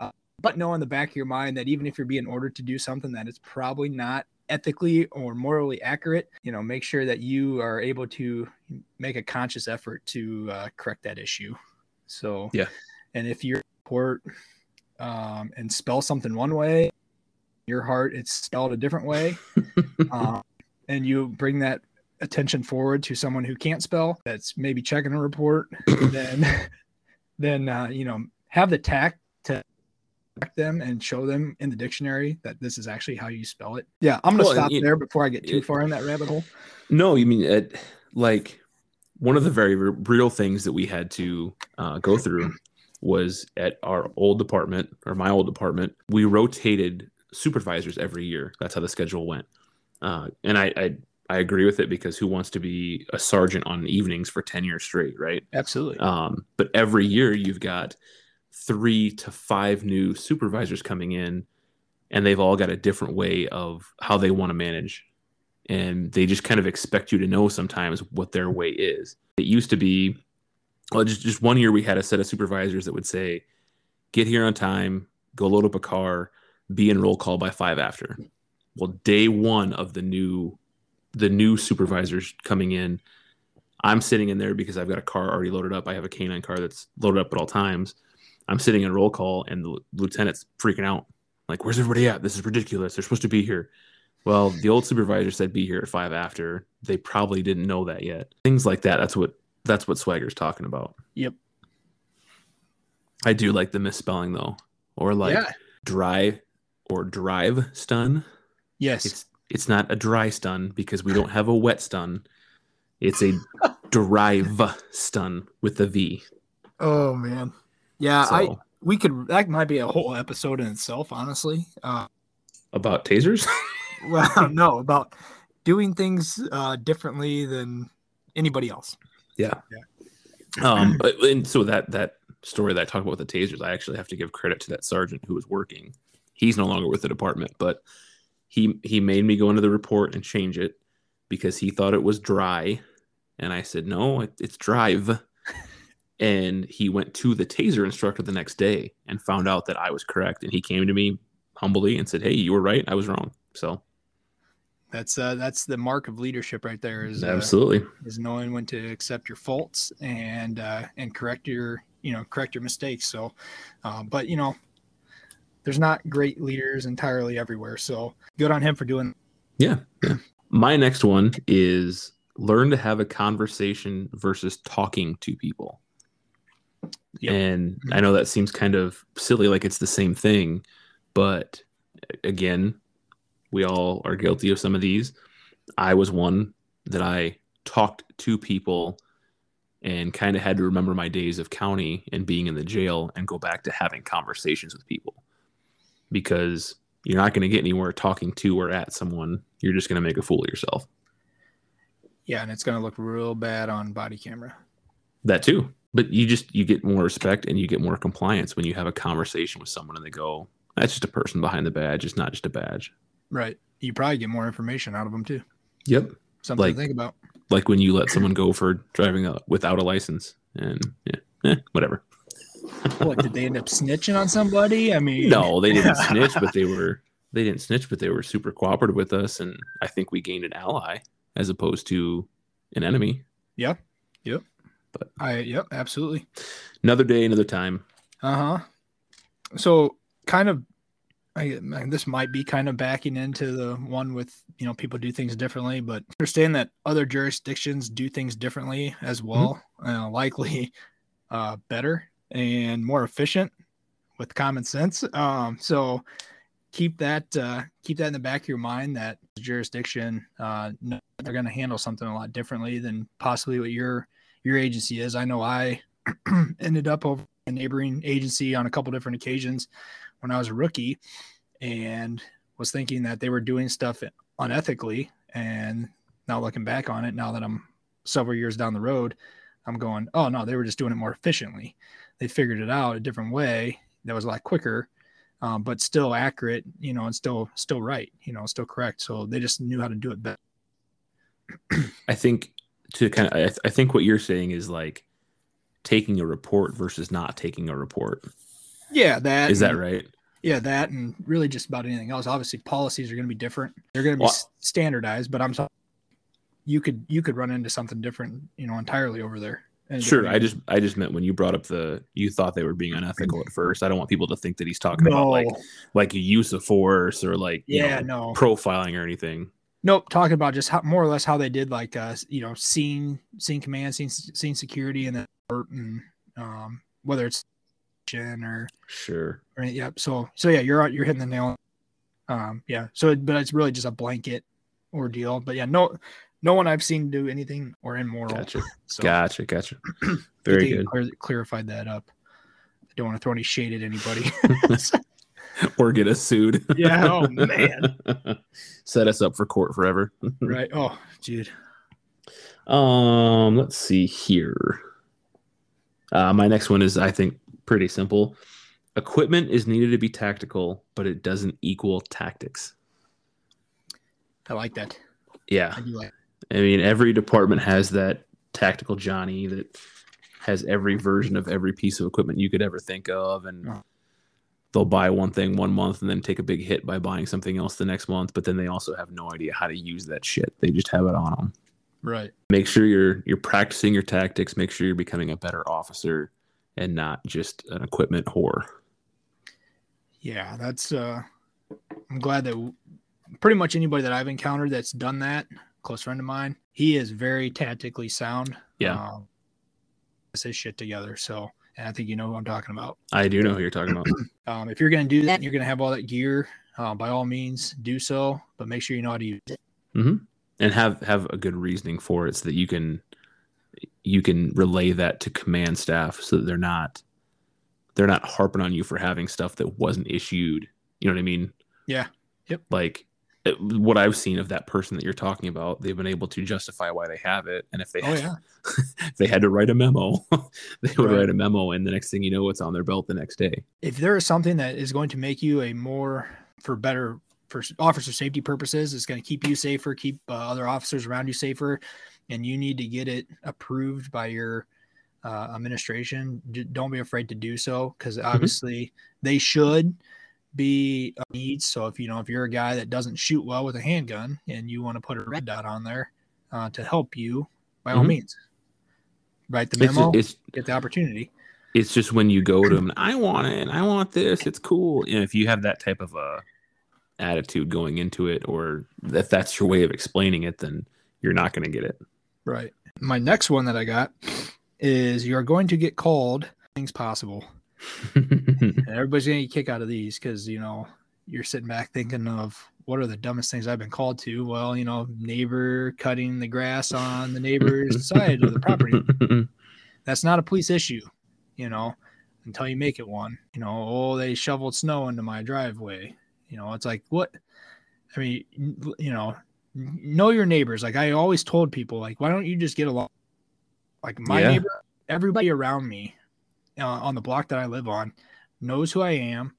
Uh, but know in the back of your mind that even if you're being ordered to do something that is probably not ethically or morally accurate, you know, make sure that you are able to make a conscious effort to uh, correct that issue. So, yeah. And if you report um, and spell something one way, your heart it's spelled a different way, um, and you bring that attention forward to someone who can't spell, that's maybe checking a report, then, then uh, you know, have the tact to them and show them in the dictionary that this is actually how you spell it. Yeah, I'm gonna well, stop there before I get too it, far in that rabbit hole. No, you mean it, like one of the very real things that we had to uh, go through was at our old department or my old department. We rotated supervisors every year. That's how the schedule went, uh, and I, I I agree with it because who wants to be a sergeant on evenings for 10 years straight, right? Absolutely. Um, but every year you've got three to five new supervisors coming in and they've all got a different way of how they want to manage and they just kind of expect you to know sometimes what their way is it used to be well just, just one year we had a set of supervisors that would say get here on time go load up a car be in roll call by five after well day one of the new the new supervisors coming in I'm sitting in there because I've got a car already loaded up. I have a canine car that's loaded up at all times. I'm sitting in roll call, and the lieutenant's freaking out. Like, where's everybody at? This is ridiculous. They're supposed to be here. Well, the old supervisor said be here at five after. They probably didn't know that yet. Things like that. That's what that's what Swagger's talking about. Yep. I do like the misspelling though, or like yeah. dry or drive stun. Yes. It's it's not a dry stun because we don't have a wet stun. It's a drive stun with the V. oh man. Yeah, I we could that might be a whole episode in itself, honestly. Uh about tasers. well no, about doing things uh differently than anybody else. Yeah. Um, but and so that that story that I talked about with the tasers, I actually have to give credit to that sergeant who was working. He's no longer with the department, but he he made me go into the report and change it because he thought it was dry, and I said no, it, it's drive. And he went to the taser instructor the next day and found out that I was correct, and he came to me humbly and said, "Hey, you were right. I was wrong." So That's uh that's the mark of leadership right there is uh, absolutely, is knowing when to accept your faults and uh and correct your you know correct your mistakes. So uh, but you know there's not great leaders entirely everywhere. So good on him for doing Yeah. yeah. My next one is learn to have a conversation versus talking to people. Yep. And mm-hmm. I know that seems kind of silly, like it's the same thing, but again, we all are guilty of some of these. I was one that I talked to people and kind of had to remember my days of county and being in the jail and go back to having conversations with people because you're not going to get anywhere talking to or at someone. You're just going to make a fool of yourself. Yeah, and it's gonna look real bad on body camera. That too. But you just you get more respect and you get more compliance when you have a conversation with someone and they go, "That's just a person behind the badge. It's not just a badge." Right. You probably get more information out of them too. Yep. Something Like- to think about. Like when you let someone go for driving without a license, and yeah, eh, whatever. What did they end up snitching on somebody? I mean, No, they didn't snitch, but they were they didn't snitch, but they were super cooperative with us, and I think we gained an ally as opposed to an enemy. Yep. Yep. But- I yep, absolutely. Another day, another time. Uh huh. So kind of, I, I- this might be kind of backing into the one with you know people do things differently, but understand that other jurisdictions do things differently as well, uh, likely uh, better and more efficient with common sense. Um, so keep that uh, keep that in the back of your mind that jurisdiction uh, they're going to handle something a lot differently than possibly what your your agency is. I know I ended up over a neighboring agency on a couple different occasions when I was a rookie and was thinking that they were doing stuff unethically and now looking back on it now that I'm several years down the road I'm going oh no they were just doing it more efficiently they figured it out a different way that was a lot quicker um, but still accurate you know and still still right you know still correct so they just knew how to do it better I think to kind of, I, th- I think what you're saying is like taking a report versus not taking a report. yeah that Is that right? Yeah, that and really just about anything else. Obviously, policies are going to be different. They're going to be Well- standardized, but I'm sorry, you could you could run into something different, you know, entirely over there. Sure. I just, I just meant when you brought up the, you thought they were being unethical at first. I don't want people to think that he's talking about like, like a use of force or like, you yeah, know, no, profiling or anything. nope. Talking about just how more or less how they did like uh you know scene scene command, scene scene security, and then and, um whether it's or Sure. or yeah. So so yeah, you're you're hitting the nail. Um yeah. So but it's really just a blanket ordeal. But yeah, no no one I've seen do anything or immoral. Gotcha. So. Gotcha. Gotcha. Very good. clar- clarified that up. I don't want to throw any shade at anybody. or get us sued. Yeah, oh, man. Set us up for court forever. right. Oh, dude. Um, let's see here. Uh, my next one is, I think, pretty simple. Equipment is needed to be tactical, but it doesn't equal tactics. I like that. Yeah, I do like. I mean, every department has that tactical Johnny that has every version of every piece of equipment you could ever think of, and Oh. they'll buy one thing one month and then take a big hit by buying something else the next month. But then they also have no idea how to use that shit. They just have it on them. Right. Make sure you're you're practicing your tactics. Make sure you're becoming a better officer, and not just an equipment whore. Yeah, that's. uh I'm glad that w- pretty much anybody that I've encountered that's done that, close friend of mine, he is very tactically sound. Yeah. Um, has his shit together. So, and I think you know who I'm talking about. I do know who you're talking about. Um, if you're going to do that, you're going to have all that gear. Uh, by all means, do so, but make sure you know how to use it. and have have a good reasoning for it so that you can you can relay that to command staff so that they're not they're not harping on you for having stuff that wasn't issued you know what i mean Yeah. Yep. like it- what i've seen of that person that you're talking about they've been able to justify why they have it and if they Oh had, yeah. if they had to write a memo they would Right. write a memo and the next thing you know it's on their belt the next day If there is something that is going to make you a more for better for officer safety purposes, it's going to keep you safer, keep uh, other officers around you safer, and you need to get it approved by your uh, administration. D- don't be afraid to do so because obviously they should be uh, needs. So if you know if you're a guy that doesn't shoot well with a handgun and you want to put a red dot on there uh, to help you, by all Mhm. means, write the it's, memo, it's get the opportunity. it's just when you go to them i want it and i want this it's cool and if you have that type of a attitude going into it or if that's your way of explaining it then you're not going to get it Right. My next one that I got is you're going to get called things possible. And everybody's going to get a kick out of these because, you know, you're sitting back thinking of what are the dumbest things I've been called to? Well, you know, neighbor cutting the grass on the neighbor's side of the property. That's not a police issue, you know, until you make it one. You know, oh, they shoveled snow into my driveway. You know, it's like, what? I mean, you know, know your neighbors. Like I always told people, like, why don't you just get along? Like my Yeah. neighbor, everybody around me uh, on the block that I live on knows who I am.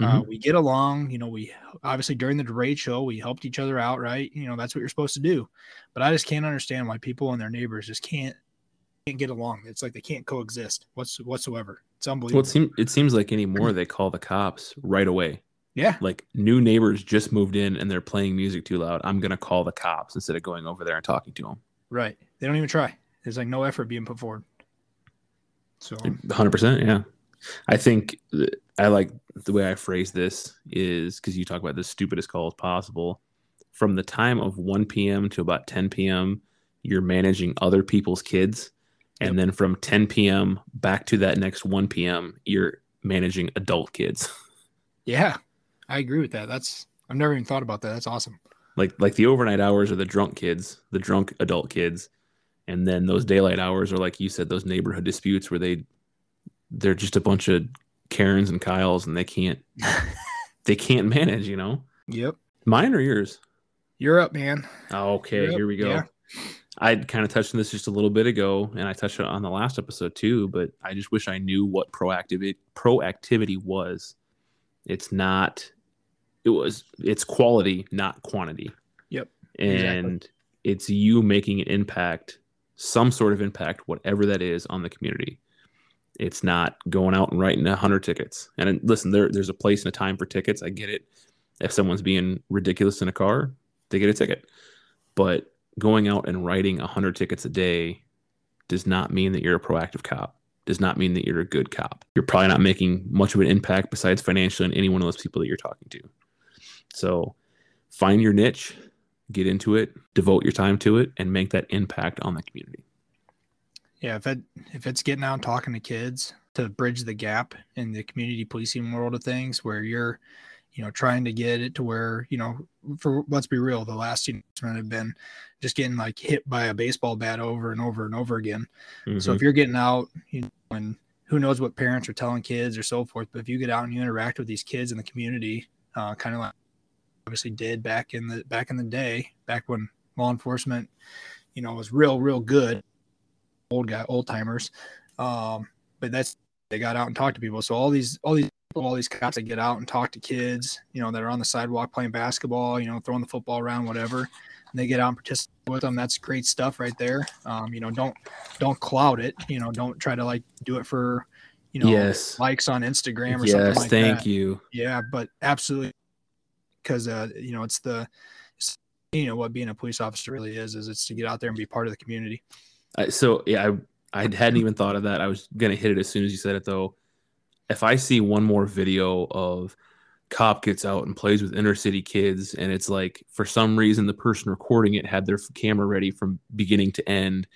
Uh, we get along, you know. We obviously during the parade show we helped each other out, right? You know that's what you're supposed to do. But I just can't understand why people and their neighbors just can't can't get along. It's like they can't coexist what's whatsoever. It's unbelievable. well it, seem, it seems like anymore they call the cops right away yeah, like new neighbors just moved in and they're playing music too loud i'm going to call the cops instead of going over there and talking to them right. They don't even try. There's like no effort being put forward. So 100% yeah i think th- i like the way i phrase this is because you talk about the stupidest call as possible from the time of 1 p.m to about 10 p.m you're managing other people's kids and Yep. then from 10 p.m back to that next 1 p.m you're managing adult kids yeah, I agree with that. That's I've never even thought about that. That's awesome. like like the overnight hours are the drunk kids the drunk adult kids and then those daylight hours are like you said those neighborhood disputes where they they're just a bunch of karens and kyles and they can't they can't manage you know Yep. mine or yours You're up, man. okay here we go yeah. i kind of touched on this just a little bit ago and i touched on the last episode too but i just wish i knew what proactivity proactivity was it's not it was it's quality not quantity Yep. and it's you making an impact some sort of impact whatever that is on the community it's not going out and writing a hundred tickets. And listen there, there's a place and a time for tickets. I get it. If someone's being ridiculous in a car they get a ticket. But going out and writing a hundred tickets a day does not mean that you're a proactive cop does not mean that you're a good cop. You're probably not making much of an impact besides financially on any one of those people that you're talking to. So find your niche get into it, devote your time to it, and make that impact on the community. Yeah, if it if it's getting out and talking to kids to bridge the gap in the community policing world of things, where you're, you know, trying to get it to where you know, for let's be real, the last enforcement have been just getting like hit by a baseball bat over and over and over again. So if you're getting out, you know, and who knows what parents are telling kids or so forth, but if you get out and you interact with these kids in the community, uh, kind of like obviously did back in the back in the day, back when law enforcement, you know, was real real good, old guy old timers. Um, but that's they got out and talked to people. So all these all these people, all these cops that get out and talk to kids, you know, that are on the sidewalk playing basketball, you know, throwing the football around, whatever. And they get out and participate with them. That's great stuff right there. Um, you know, don't don't cloud it. You know, don't try to like do it for, you know, yes, likes on Instagram or something like yes, thank that. you. Yeah, but absolutely, because uh, you know, it's the you know what being a police officer really is is it's to get out there and be part of the community. I, so yeah, I I hadn't even thought of that. I was gonna hit it as soon as you said it though. If I see one more video of cop gets out and plays with inner city kids, and it's like for some reason the person recording it had their camera ready from beginning to end,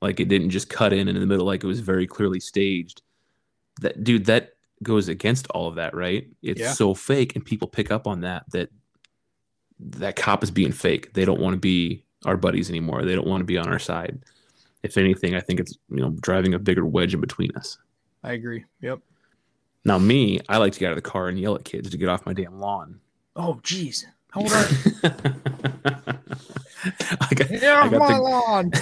like it didn't just cut in in the middle, like it was very clearly staged. That dude, that goes against all of that, right? It's Yeah. so fake, and people pick up on that. That that cop is being fake. They don't want to be our buddies anymore. They don't want to be on our side. If anything, I think it's you know driving a bigger wedge in between us. I agree. Yep. Now, me, I like to get out of the car and yell at kids to get off my damn lawn. Oh, jeez. How old are you? I got, Get off my the- lawn.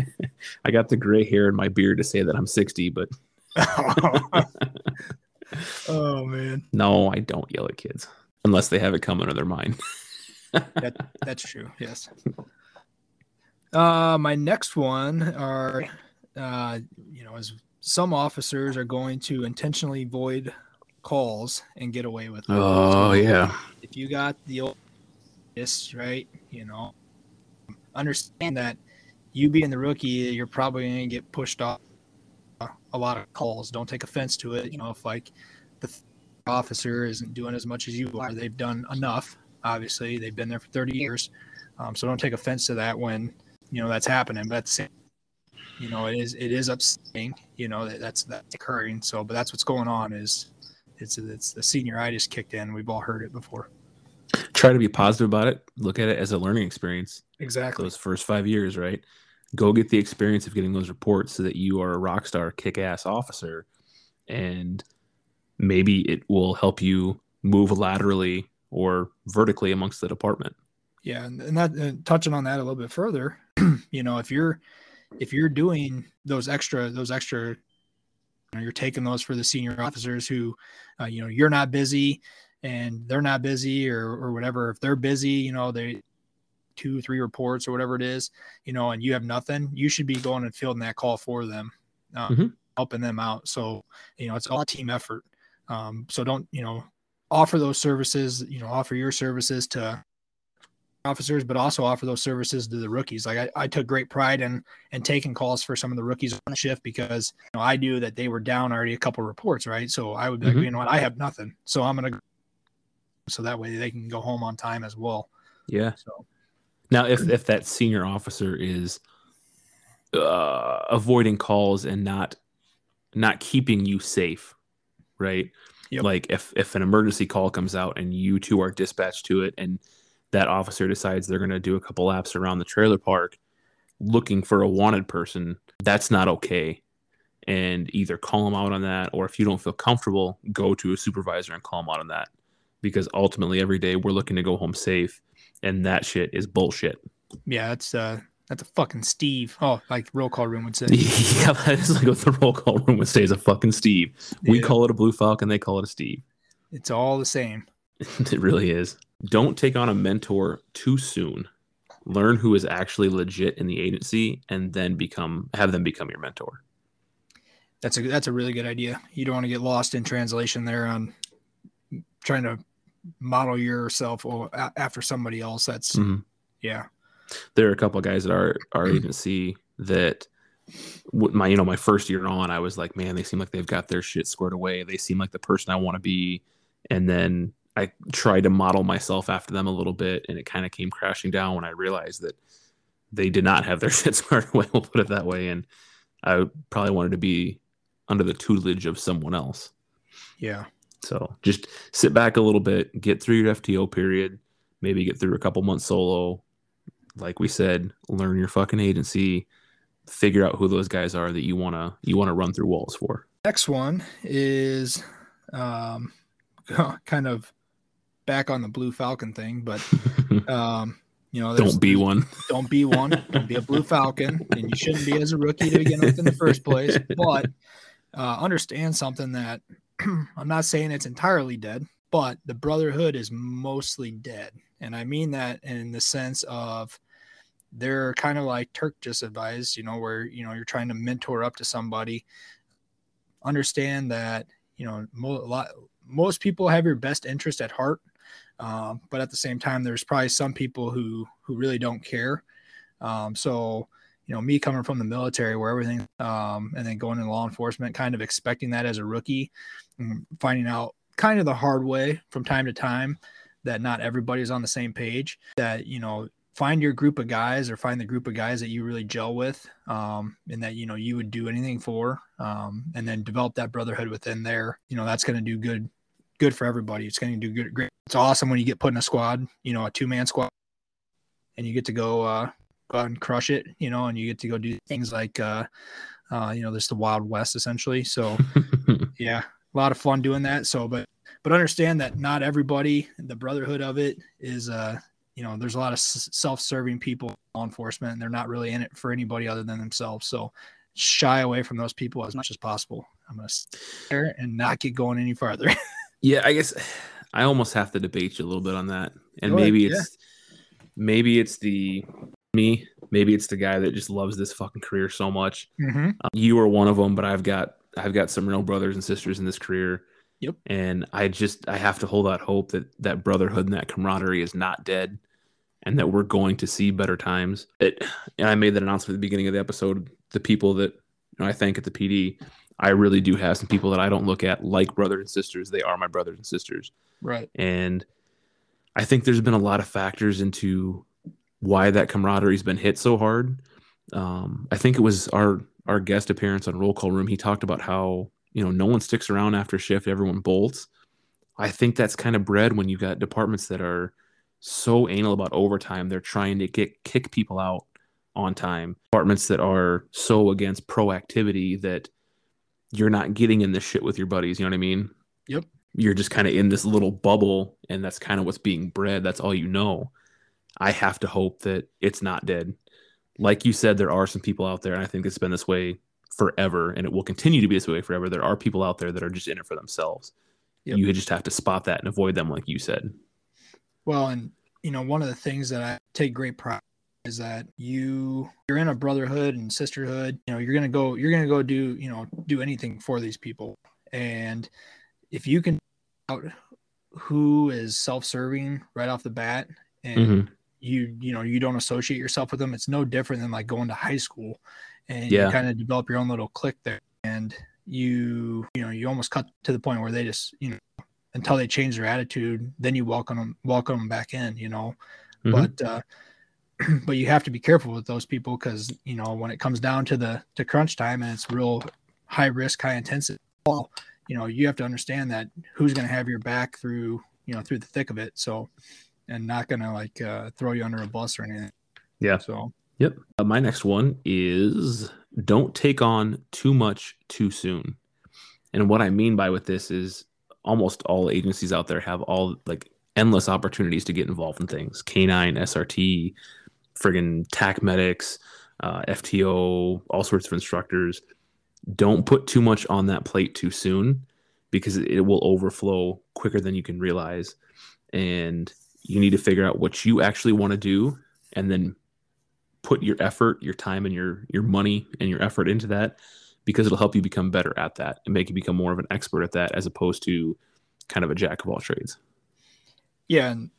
I got the gray hair in my beard to say that I'm 60, but oh man, no, I don't yell at kids unless they have it coming to their mind. that, that's true. Yes. Uh, my next one are, uh, you know, as some officers are going to intentionally void calls and get away with it. Oh yeah, if you got the old this right, you know, understand that you being the rookie, you're probably going to get pushed off a lot of calls. Don't take offense to it. You know, if like the officer isn't doing as much as you are, they've done enough. Obviously, they've been there for 30 years, um, so don't take offense to that when you know that's happening. But same, you know, it is it is upsetting. You know that that's that's occurring. So, but that's what's going on. Is it's it's the senior I just kicked in. We've all heard it before. try to be positive about it. Look at it as a learning experience. Exactly. Those first five years, right? Go get the experience of getting those reports so that you are a rock star, kick ass officer, and maybe it will help you move laterally or vertically amongst the department. Yeah, and, and that and touching on that a little bit further, you know, if you're if you're doing those extra those extra, you know, you're taking those for the senior officers who, uh, you know, you're not busy and they're not busy or or whatever. If they're busy, you know, they two three reports or whatever it is, you know, and you have nothing, you should be going and fielding that call for them, um, Mhm. helping them out. So you know, it's all team effort. Um, so don't you know offer those services, you know, offer your services to officers, but also offer those services to the rookies. Like I, I took great pride in in taking calls for some of the rookies on the shift because you know, I knew that they were down already a couple reports, right? So I would be Mhm. like, you know what, I have nothing, so I'm gonna. So that way they can go home on time as well. Yeah. So Now, if if that senior officer is uh, avoiding calls and not not keeping you safe, right? Yep. Like if if an emergency call comes out and you two are dispatched to it, and that officer decides they're going to do a couple laps around the trailer park looking for a wanted person, that's not okay. And either call them out on that, or if you don't feel comfortable, go to a supervisor and call them out on that. Because ultimately, every day we're looking to go home safe, and that shit is bullshit. yeah, that's uh that's a fucking Steve. Oh, like roll call room would say. yeah, that is like what the roll call room would say is a fucking Steve. We Yeah. call it a Blue Falcon, they call it a Steve. It's all the same. it really is. Don't take on a mentor too soon. Learn who is actually legit in the agency and then become have them become your mentor. That's a that's a really good idea. You don't want to get lost in translation there on trying to model yourself or a- after somebody else. That's Mhm. yeah. There are a couple of guys at our our agency that my you know my first year on I was like man they seem like they've got their shit squared away they seem like the person I want to be and then I tried to model myself after them a little bit and it kind of came crashing down when I realized that they did not have their shit squared away we'll put it that way and I probably wanted to be under the tutelage of someone else Yeah. so just sit back a little bit, get through your FTO period, maybe get through a couple months solo. Like we said, learn your fucking agency, figure out who those guys are that you wanna you wanna run through walls for. Next one is um, kind of back on the Blue Falcon thing, but um, you know, Don't be one. don't be one. Don't be a Blue Falcon, and you shouldn't be as a rookie to begin with in the first place. But uh, understand something that I'm not saying it's entirely dead, but the Brotherhood is mostly dead, and I mean that in the sense of they're kind of like Turk just advised, you know, where you know you're trying to mentor up to somebody. Understand that you know mo- a lot, most people have your best interest at heart, Um, but at the same time, there's probably some people who who really don't care. Um, so you know, me coming from the military where everything, um, and then going into law enforcement, kind of expecting that as a rookie, finding out kind of the hard way from time to time that not everybody's on the same page. That you know, find your group of guys or find the group of guys that you really gel with, um, and that you know you would do anything for, um, and then develop that brotherhood within there. You know, that's going to do good, good for everybody. It's going to do good. Great. It's awesome when you get put in a squad. You know, a two man squad, and you get to go. Uh, go out and crush it, you know, and you get to go do things like, uh, uh, you know, there's the Wild West essentially. So, yeah, a lot of fun doing that. So, but but understand that not everybody, the brotherhood of it is, uh, you know, there's a lot of self-serving people, law enforcement, and they're not really in it for anybody other than themselves. So, shy away from those people as much as possible. I'm gonna stay there and not get going any farther. yeah, I guess I almost have to debate you a little bit on that, and Go maybe ahead, it's yeah. maybe it's the me. Maybe it's the guy that just loves this fucking career so much. Mm-hmm. Um, you are one of them, but I've got I've got some real brothers and sisters in this career. Yep. And I just I have to hold out hope that that brotherhood and that camaraderie is not dead, and that we're going to see better times. It, and I made that announcement at the beginning of the episode. The people that you know, I thank at the PD, I really do have some people that I don't look at like brothers and sisters. They are my brothers and sisters. Right. And I think there's been a lot of factors into why that camaraderie's been hit so hard. Um, I think it was our our guest appearance on Roll Call Room. He talked about how you know no one sticks around after shift; everyone bolts. I think that's kind of bred when you got departments that are so anal about overtime. They're trying to get kick people out on time. Departments that are so against proactivity that you're not getting in this shit with your buddies. You know what I mean? Yep. You're just kind of in this little bubble, and that's kind of what's being bred. That's all you know. I have to hope that it's not dead. Like you said, there are some people out there, and I think it's been this way forever, and it will continue to be this way forever. There are people out there that are just in it for themselves. Yep. You just have to spot that and avoid them, like you said. Well, and you know, one of the things that I take great pride is that you you're in a brotherhood and sisterhood. You know, you're gonna go you're gonna go do you know do anything for these people, and if you can out who is self-serving right off the bat and mm-hmm you you know you don't associate yourself with them it's no different than like going to high school and yeah. you kind of develop your own little clique there and you you know you almost cut to the point where they just you know until they change their attitude then you welcome them welcome them back in you know mm-hmm. but uh but you have to be careful with those people because you know when it comes down to the to crunch time and it's real high risk high intensity you know you have to understand that who's going to have your back through you know through the thick of it so and not gonna like uh, throw you under a bus or anything. Yeah. So. Yep. Uh, my next one is don't take on too much too soon. And what I mean by with this is almost all agencies out there have all like endless opportunities to get involved in things. Canine, SRT, friggin' TAC medics, uh, FTO, all sorts of instructors. Don't put too much on that plate too soon because it will overflow quicker than you can realize. And you need to figure out what you actually want to do and then put your effort your time and your your money and your effort into that because it'll help you become better at that and make you become more of an expert at that as opposed to kind of a jack of all trades yeah and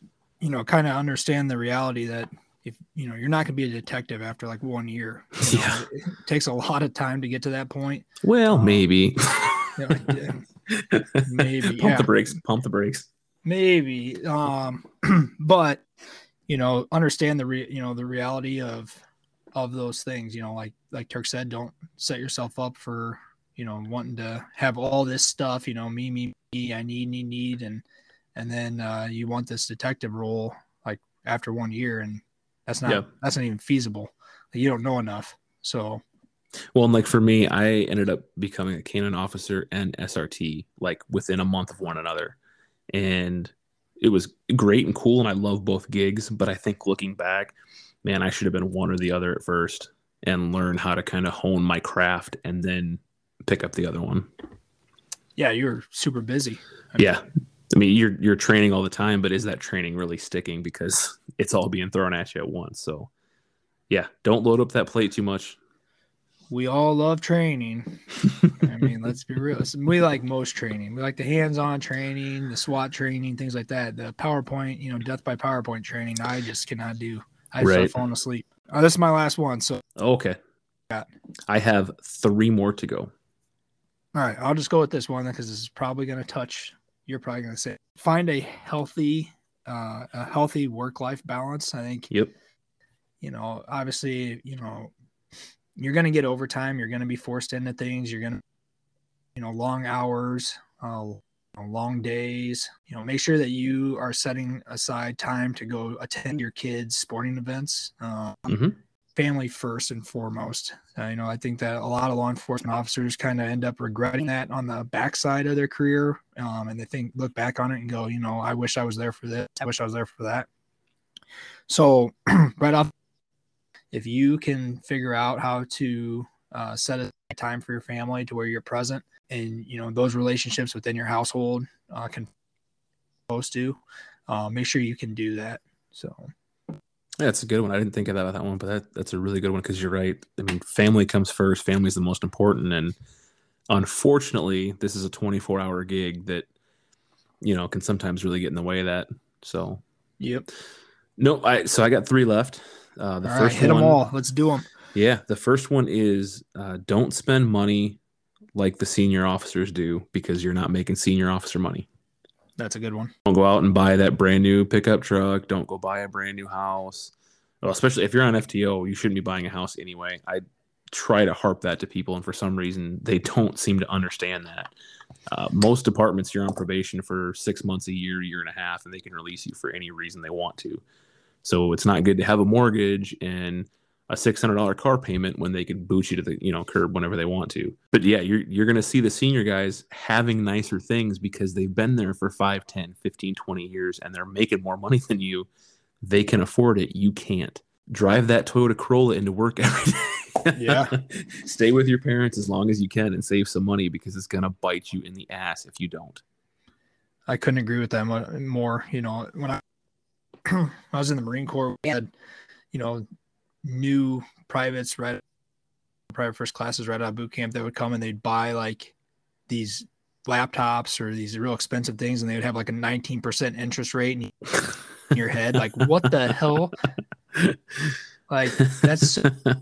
you know kind of understand the reality that if you know you're not going to be a detective after like one year you know, yeah. it takes a lot of time to get to that point. Well um, maybe. maybe pump yeah. the brakes pump the brakes. Maybe um but you know understand the re- you know the reality of of those things you know? Like like turk said don't set yourself up for you know wanting to have all this stuff you know me me me i need need need and and then uh you want this detective role like after one year and that's not yeah. that's not even feasible you don't know enough so well and like for me i ended up becoming a canine officer and srt like within a month of one another and it was great and cool and I love both gigs, but I think looking back, man, I should have been one or the other at first and learn how to kind of hone my craft and then pick up the other one. Yeah, you're super busy. I yeah. I mean, you're you're training all the time, but is that training really sticking because it's all being thrown at you at once? So, yeah, don't load up that plate too much. we all love training. I mean, let's be real. We like most training. We like the hands-on training, the SWAT training, things like that. The PowerPoint, you know, death by PowerPoint training. I just cannot do. I Right. start falling asleep. Oh, this is my last one. So, Okay. Got- I have three more to go. all right, I'll just go with this one because this is probably going to touch. You're probably going to say, find a healthy, uh, a healthy work-life balance. I think Yep. you know, obviously, you know, you're going to get overtime. You're going to be forced into things. You're going to, you know, long hours, uh, long days. You know, make sure that you are setting aside time to go attend your kids' sporting events. Uh, Mhm. Family first and foremost. Uh, you know, I think that a lot of law enforcement officers kind of end up regretting that on the backside of their career, um, and they think look back on it and go, you know, I wish I was there for this. I wish I was there for that. So, right off if you can figure out how to uh, set a time for your family to where you're present and you know those relationships within your household uh, can supposed to uh, make sure you can do that so That's a good one. I didn't think of that that one, but that, that's a really good one because you're right. I mean, family comes first. Family is the most important, and unfortunately, this is a 24 hour gig that you know can sometimes really get in the way of that. So yep no, I so I got three left. Uh, the all right first hit one, them all let's do them yeah, the first one is uh, don't spend money like the senior officers do because you're not making senior officer money. That's a good one Don't go out and buy that brand new pickup truck. Don't go buy a brand new house. Well, especially if you're on FTO, you shouldn't be buying a house anyway. I try to harp that to people, and for some reason, they don't seem to understand that. Uh, most departments, you're on probation for six months, a year, year and a half, and they can release you for any reason they want to. So it's not good to have a mortgage and a six hundred dollar car payment when they could boot you to the you know curb whenever they want to. But yeah, you're you're gonna see the senior guys having nicer things because they've been there for 5, 10, 15, 20 years and they're making more money than you. They can afford it. You can't. Drive that Toyota Corolla into work every day. Yeah. Stay with your parents as long as you can and save some money because it's gonna bite you in the ass if you don't. i couldn't agree with that more you know when i i was in the marine corps we had you know new privates right private first classes right out of boot camp that would come and they'd buy like these laptops or these real expensive things and they would have like a 19% interest rate in your head like what the hell like that's Rena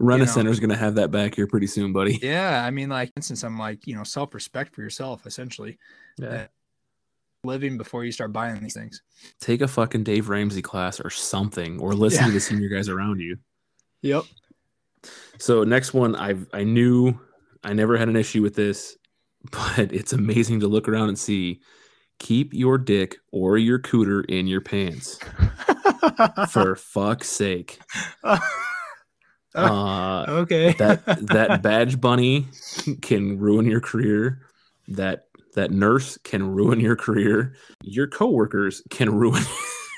you know. Center's gonna have that back here pretty soon, buddy. yeah i mean like since i'm like you know self-respect for yourself essentially that living before you start buying these things Take a fucking Dave Ramsey class or something, or listen Yeah. to the senior guys around you. yep So next one, I I knew I never had an issue with this, but it's amazing to look around and see. Keep your dick or your cooter in your pants, for fuck's sake. Uh, okay that that badge bunny can ruin your career. That that nurse can ruin your career. Your coworkers can ruin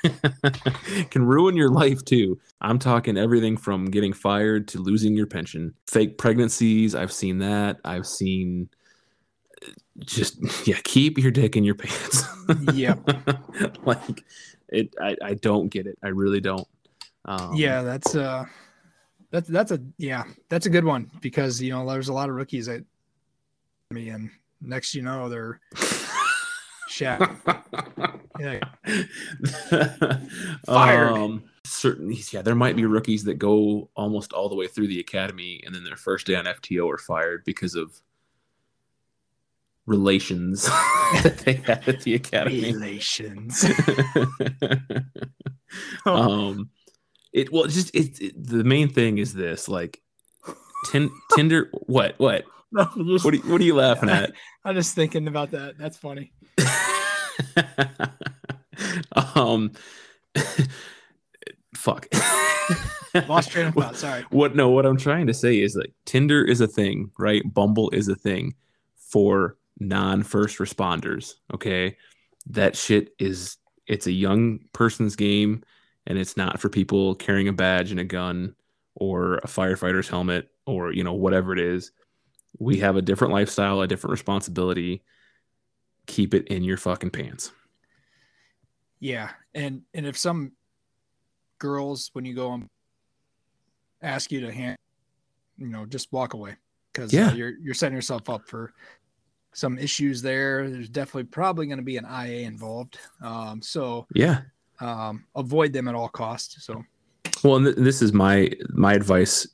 can ruin your life too. I'm talking everything from getting fired to losing your pension. Fake pregnancies, I've seen that. I've seen just yeah, keep your dick in your pants. Yep. like it I, I don't get it. I really don't. Um, yeah that's uh that's that's a yeah that's a good one because you know there's a lot of rookies that me and next you know they're Shaq. Yeah. Fired. Um, certain, yeah, there might be rookies that go almost all the way through the academy, and then their first day on FTO are fired because of relations that they had at the academy. relations um, it well, just it, it. The main thing is this, like, tin, Tinder. What? What? No, just- What? Are, you- what are you laughing at? i'm just thinking about that. That's funny. Um fuck. Lost train of thought sorry. what no what i'm trying to say is like tinder is a thing right? Bumble is a thing for non-first responders okay? That shit is it's a young person's game and it's not for people carrying a badge and a gun or a firefighter's helmet or you know whatever it is we have a different lifestyle a different responsibility keep it in your fucking pants Yeah, and and if some girls when you go on ask you to hand you know, just walk away because Yeah. uh, you're you're setting yourself up for some issues there. There's definitely probably going to be an IA involved. Um, so Yeah. um, avoid them at all costs. So Well, and th- this is my my advice.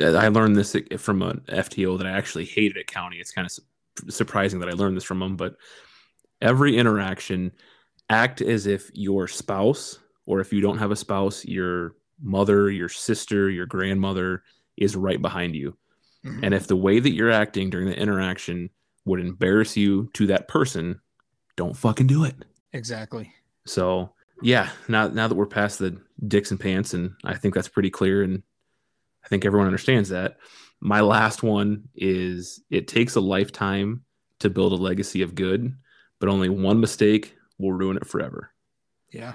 Uh, I learned this from an FTO that I actually hated at county. It's kind of su- surprising that I learned this from them, but every interaction, act as if your spouse, or if you don't have a spouse, your mother, your sister, your grandmother is right behind you. mhm. And if the way that you're acting during the interaction would embarrass you to that person, don't fucking do it. exactly. So yeah, now now that we're past the dicks and pants, and I think that's pretty clear, and I think everyone understands that. My last one is it takes a lifetime to build a legacy of good, but only one mistake will ruin it forever. Yeah,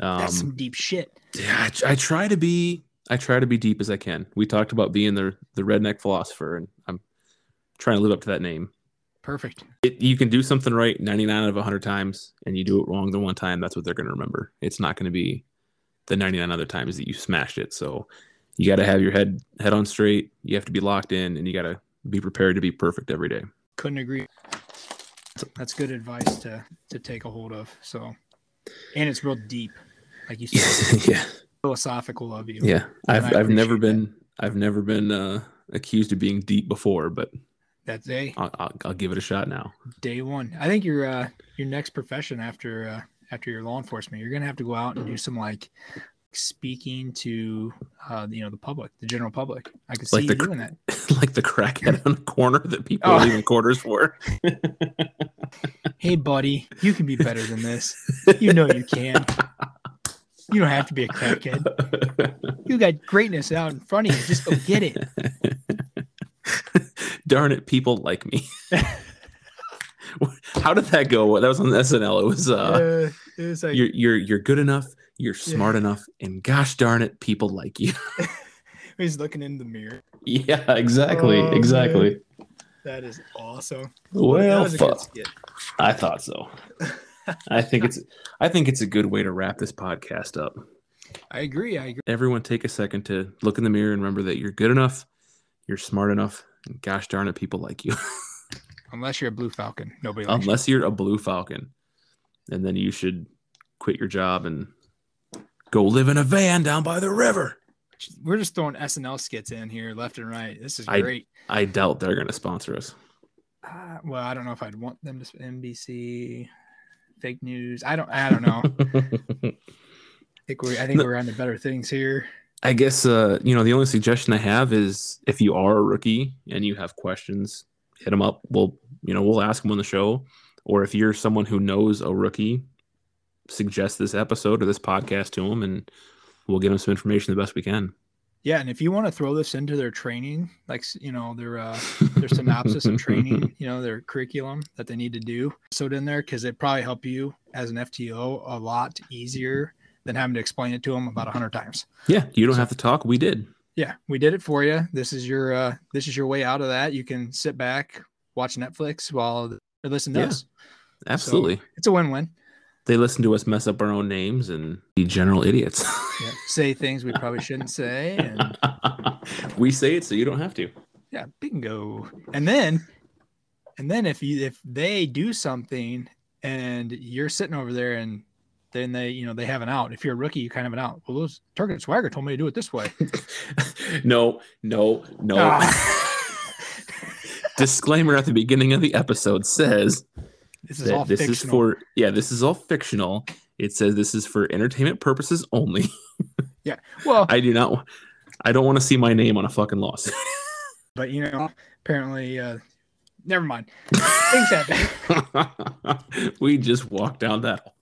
Um, that's some deep shit. yeah, I, I try to be I try to be deep as I can. We talked about being the the redneck philosopher, and I'm trying to live up to that name. Perfect. It, you can do something right 99 out of 100 times, and you do it wrong the one time. That's what they're going to remember. It's not going to be the 99 other times that you smashed it. So you got to have your head head on straight. You have to be locked in, and you got to be prepared to be perfect every day. Couldn't agree. That's good advice to to take a hold of. So, and it's real deep, like you said, yeah, philosophical of you. yeah. I've I've never been I've never been uh, accused of being deep before, but That's a I'll, I'll, I'll give it a shot now. day one. I think your uh your next profession after uh after your law enforcement, you're gonna have to go out and do some like speaking to uh you know the public, the general public. I could see Like you the cr- doing that. like the crackhead on the corner that people Oh. are leaving quarters for. Hey buddy, you can be better than this. You know you can. You don't have to be a crackhead. You got greatness out in front of you. Just go get it. Darn it, people like me. How did that go? That was on SNL. It was uh, Uh, it was like you're you're you're good enough, you're smart enough, and gosh darn it, people like you. he's looking in the mirror. yeah, exactly, Oh, exactly. That is awesome. Well, was a good fuck. I thought so. I think it's I think it's a good way to wrap this podcast up. I agree. I agree. Everyone take a second to look in the mirror and remember that you're good enough, you're smart enough, and gosh darn it, people like you. Unless you're a blue falcon, nobody likes you. Unless you're a blue falcon. And then you should quit your job and go live in a van down by the river. We're just throwing SNL skits in here left and right. This is I- great. I doubt they're going to sponsor us. Uh, well, I don't know if I'd want them to NBC fake news. I don't. I don't know. I think we're. I think No. we're on to better things here. I guess uh, you know the only suggestion I have is if you are a rookie and you have questions, hit them up. We'll you know we'll ask them on the show, or if you're someone who knows a rookie, suggest this episode or this podcast to them, and we'll get them some information the best we can. Yeah, and if you want to throw this into their training, like you know their uh, their synopsis of training, you know their curriculum that they need to do, so it in there because it probably help you as an FTO a lot easier than having to explain it to them about a hundred times. Yeah, you don't have to talk. We did. Yeah, we did it for you. This is your uh, this is your way out of that. You can sit back, watch Netflix while or listen to Yeah. us. Absolutely. It's a win-win. They listen to us mess up our own names and be general idiots. Yeah, say things we probably shouldn't say, and we say it so you don't have to. yeah, bingo. And then, and then if you if they do something and you're sitting over there and then they you know they have an out. If you're a rookie, you kind of have an out. Well, those Target Swagger told me to do it this way. no, no, no. Ah. Disclaimer at the beginning of the episode says This is all this fictional. is for yeah, this is all fictional. It says this is for entertainment purposes only. Yeah. Well, I do not I don't want to see my name on a fucking loss. but you know, apparently, uh, never mind. Things happen. we just walked down that.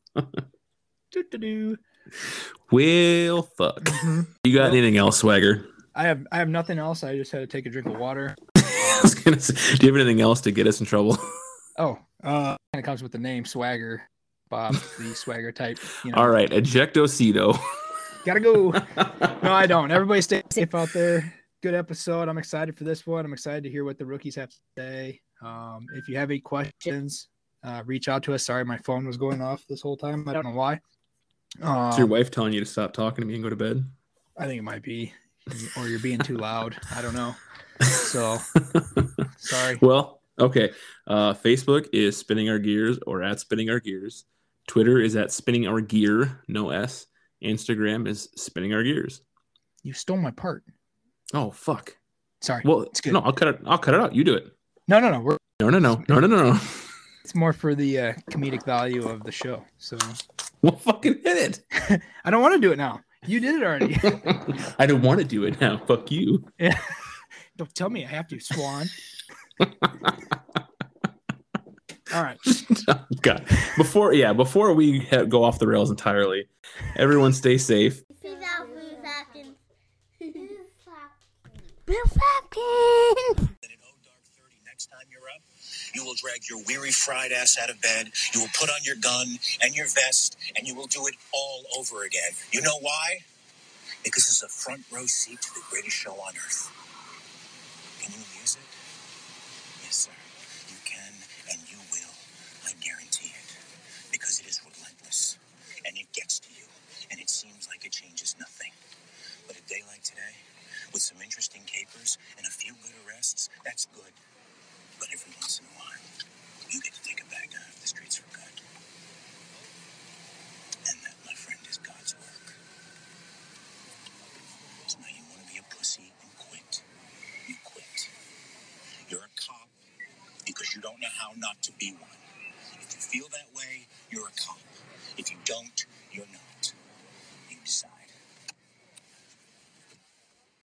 Doo-doo-doo. Well fuck. Mhm. You got Well- anything else, Swagger? I have I have nothing else. I just had to take a drink of water. I was gonna say, do you have anything else to get us in trouble? Oh, uh, kind of comes with the name Swagger, Bob, the Swagger type. You know, All right, ejectocito. gotta go. No, I don't. Everybody stay safe out there. Good episode. I'm excited for this one. I'm excited to hear what the rookies have to say. Um, if you have any questions, uh, reach out to us. Sorry, my phone was going off this whole time. I don't know why. Is your Um, wife telling you to stop talking to me and go to bed? I think it might be. or you're being too loud. I don't know. So sorry. Well, okay. Uh, Facebook is Spinning Our Gears or at Spinning Our Gears. Twitter is at Spinning Our Gear, no S. Instagram is Spinning Our Gears. You stole my part. Oh fuck. Sorry. Well, it's good. no, I'll cut it. I'll cut it out. You do it. no, no, no. We're, No, no, no, no, no, no, no. it's more for the uh, comedic value of the show. So Well, fucking hit it. I don't want to do it now. You did it already. I don't want to do it now. Fuck you. don't tell me I have to, Swan. All right. Oh, God. Before, yeah, before we ha- go off the rails entirely, everyone stay safe. Peace out, Blue Falcons. Blue Falcons. And at O Dark 30, next time you're up, you will drag your weary fried ass out of bed. You will put on your gun and your vest, and you will do it all over again. You know why? Because it's a front row seat to the greatest show on earth. Can you use it? Yes, sir. You can, and you will. I guarantee it. Because it is relentless, and it gets to you, and it seems like it changes nothing. But a day like today, with some interesting capers and a few arrests, that's good.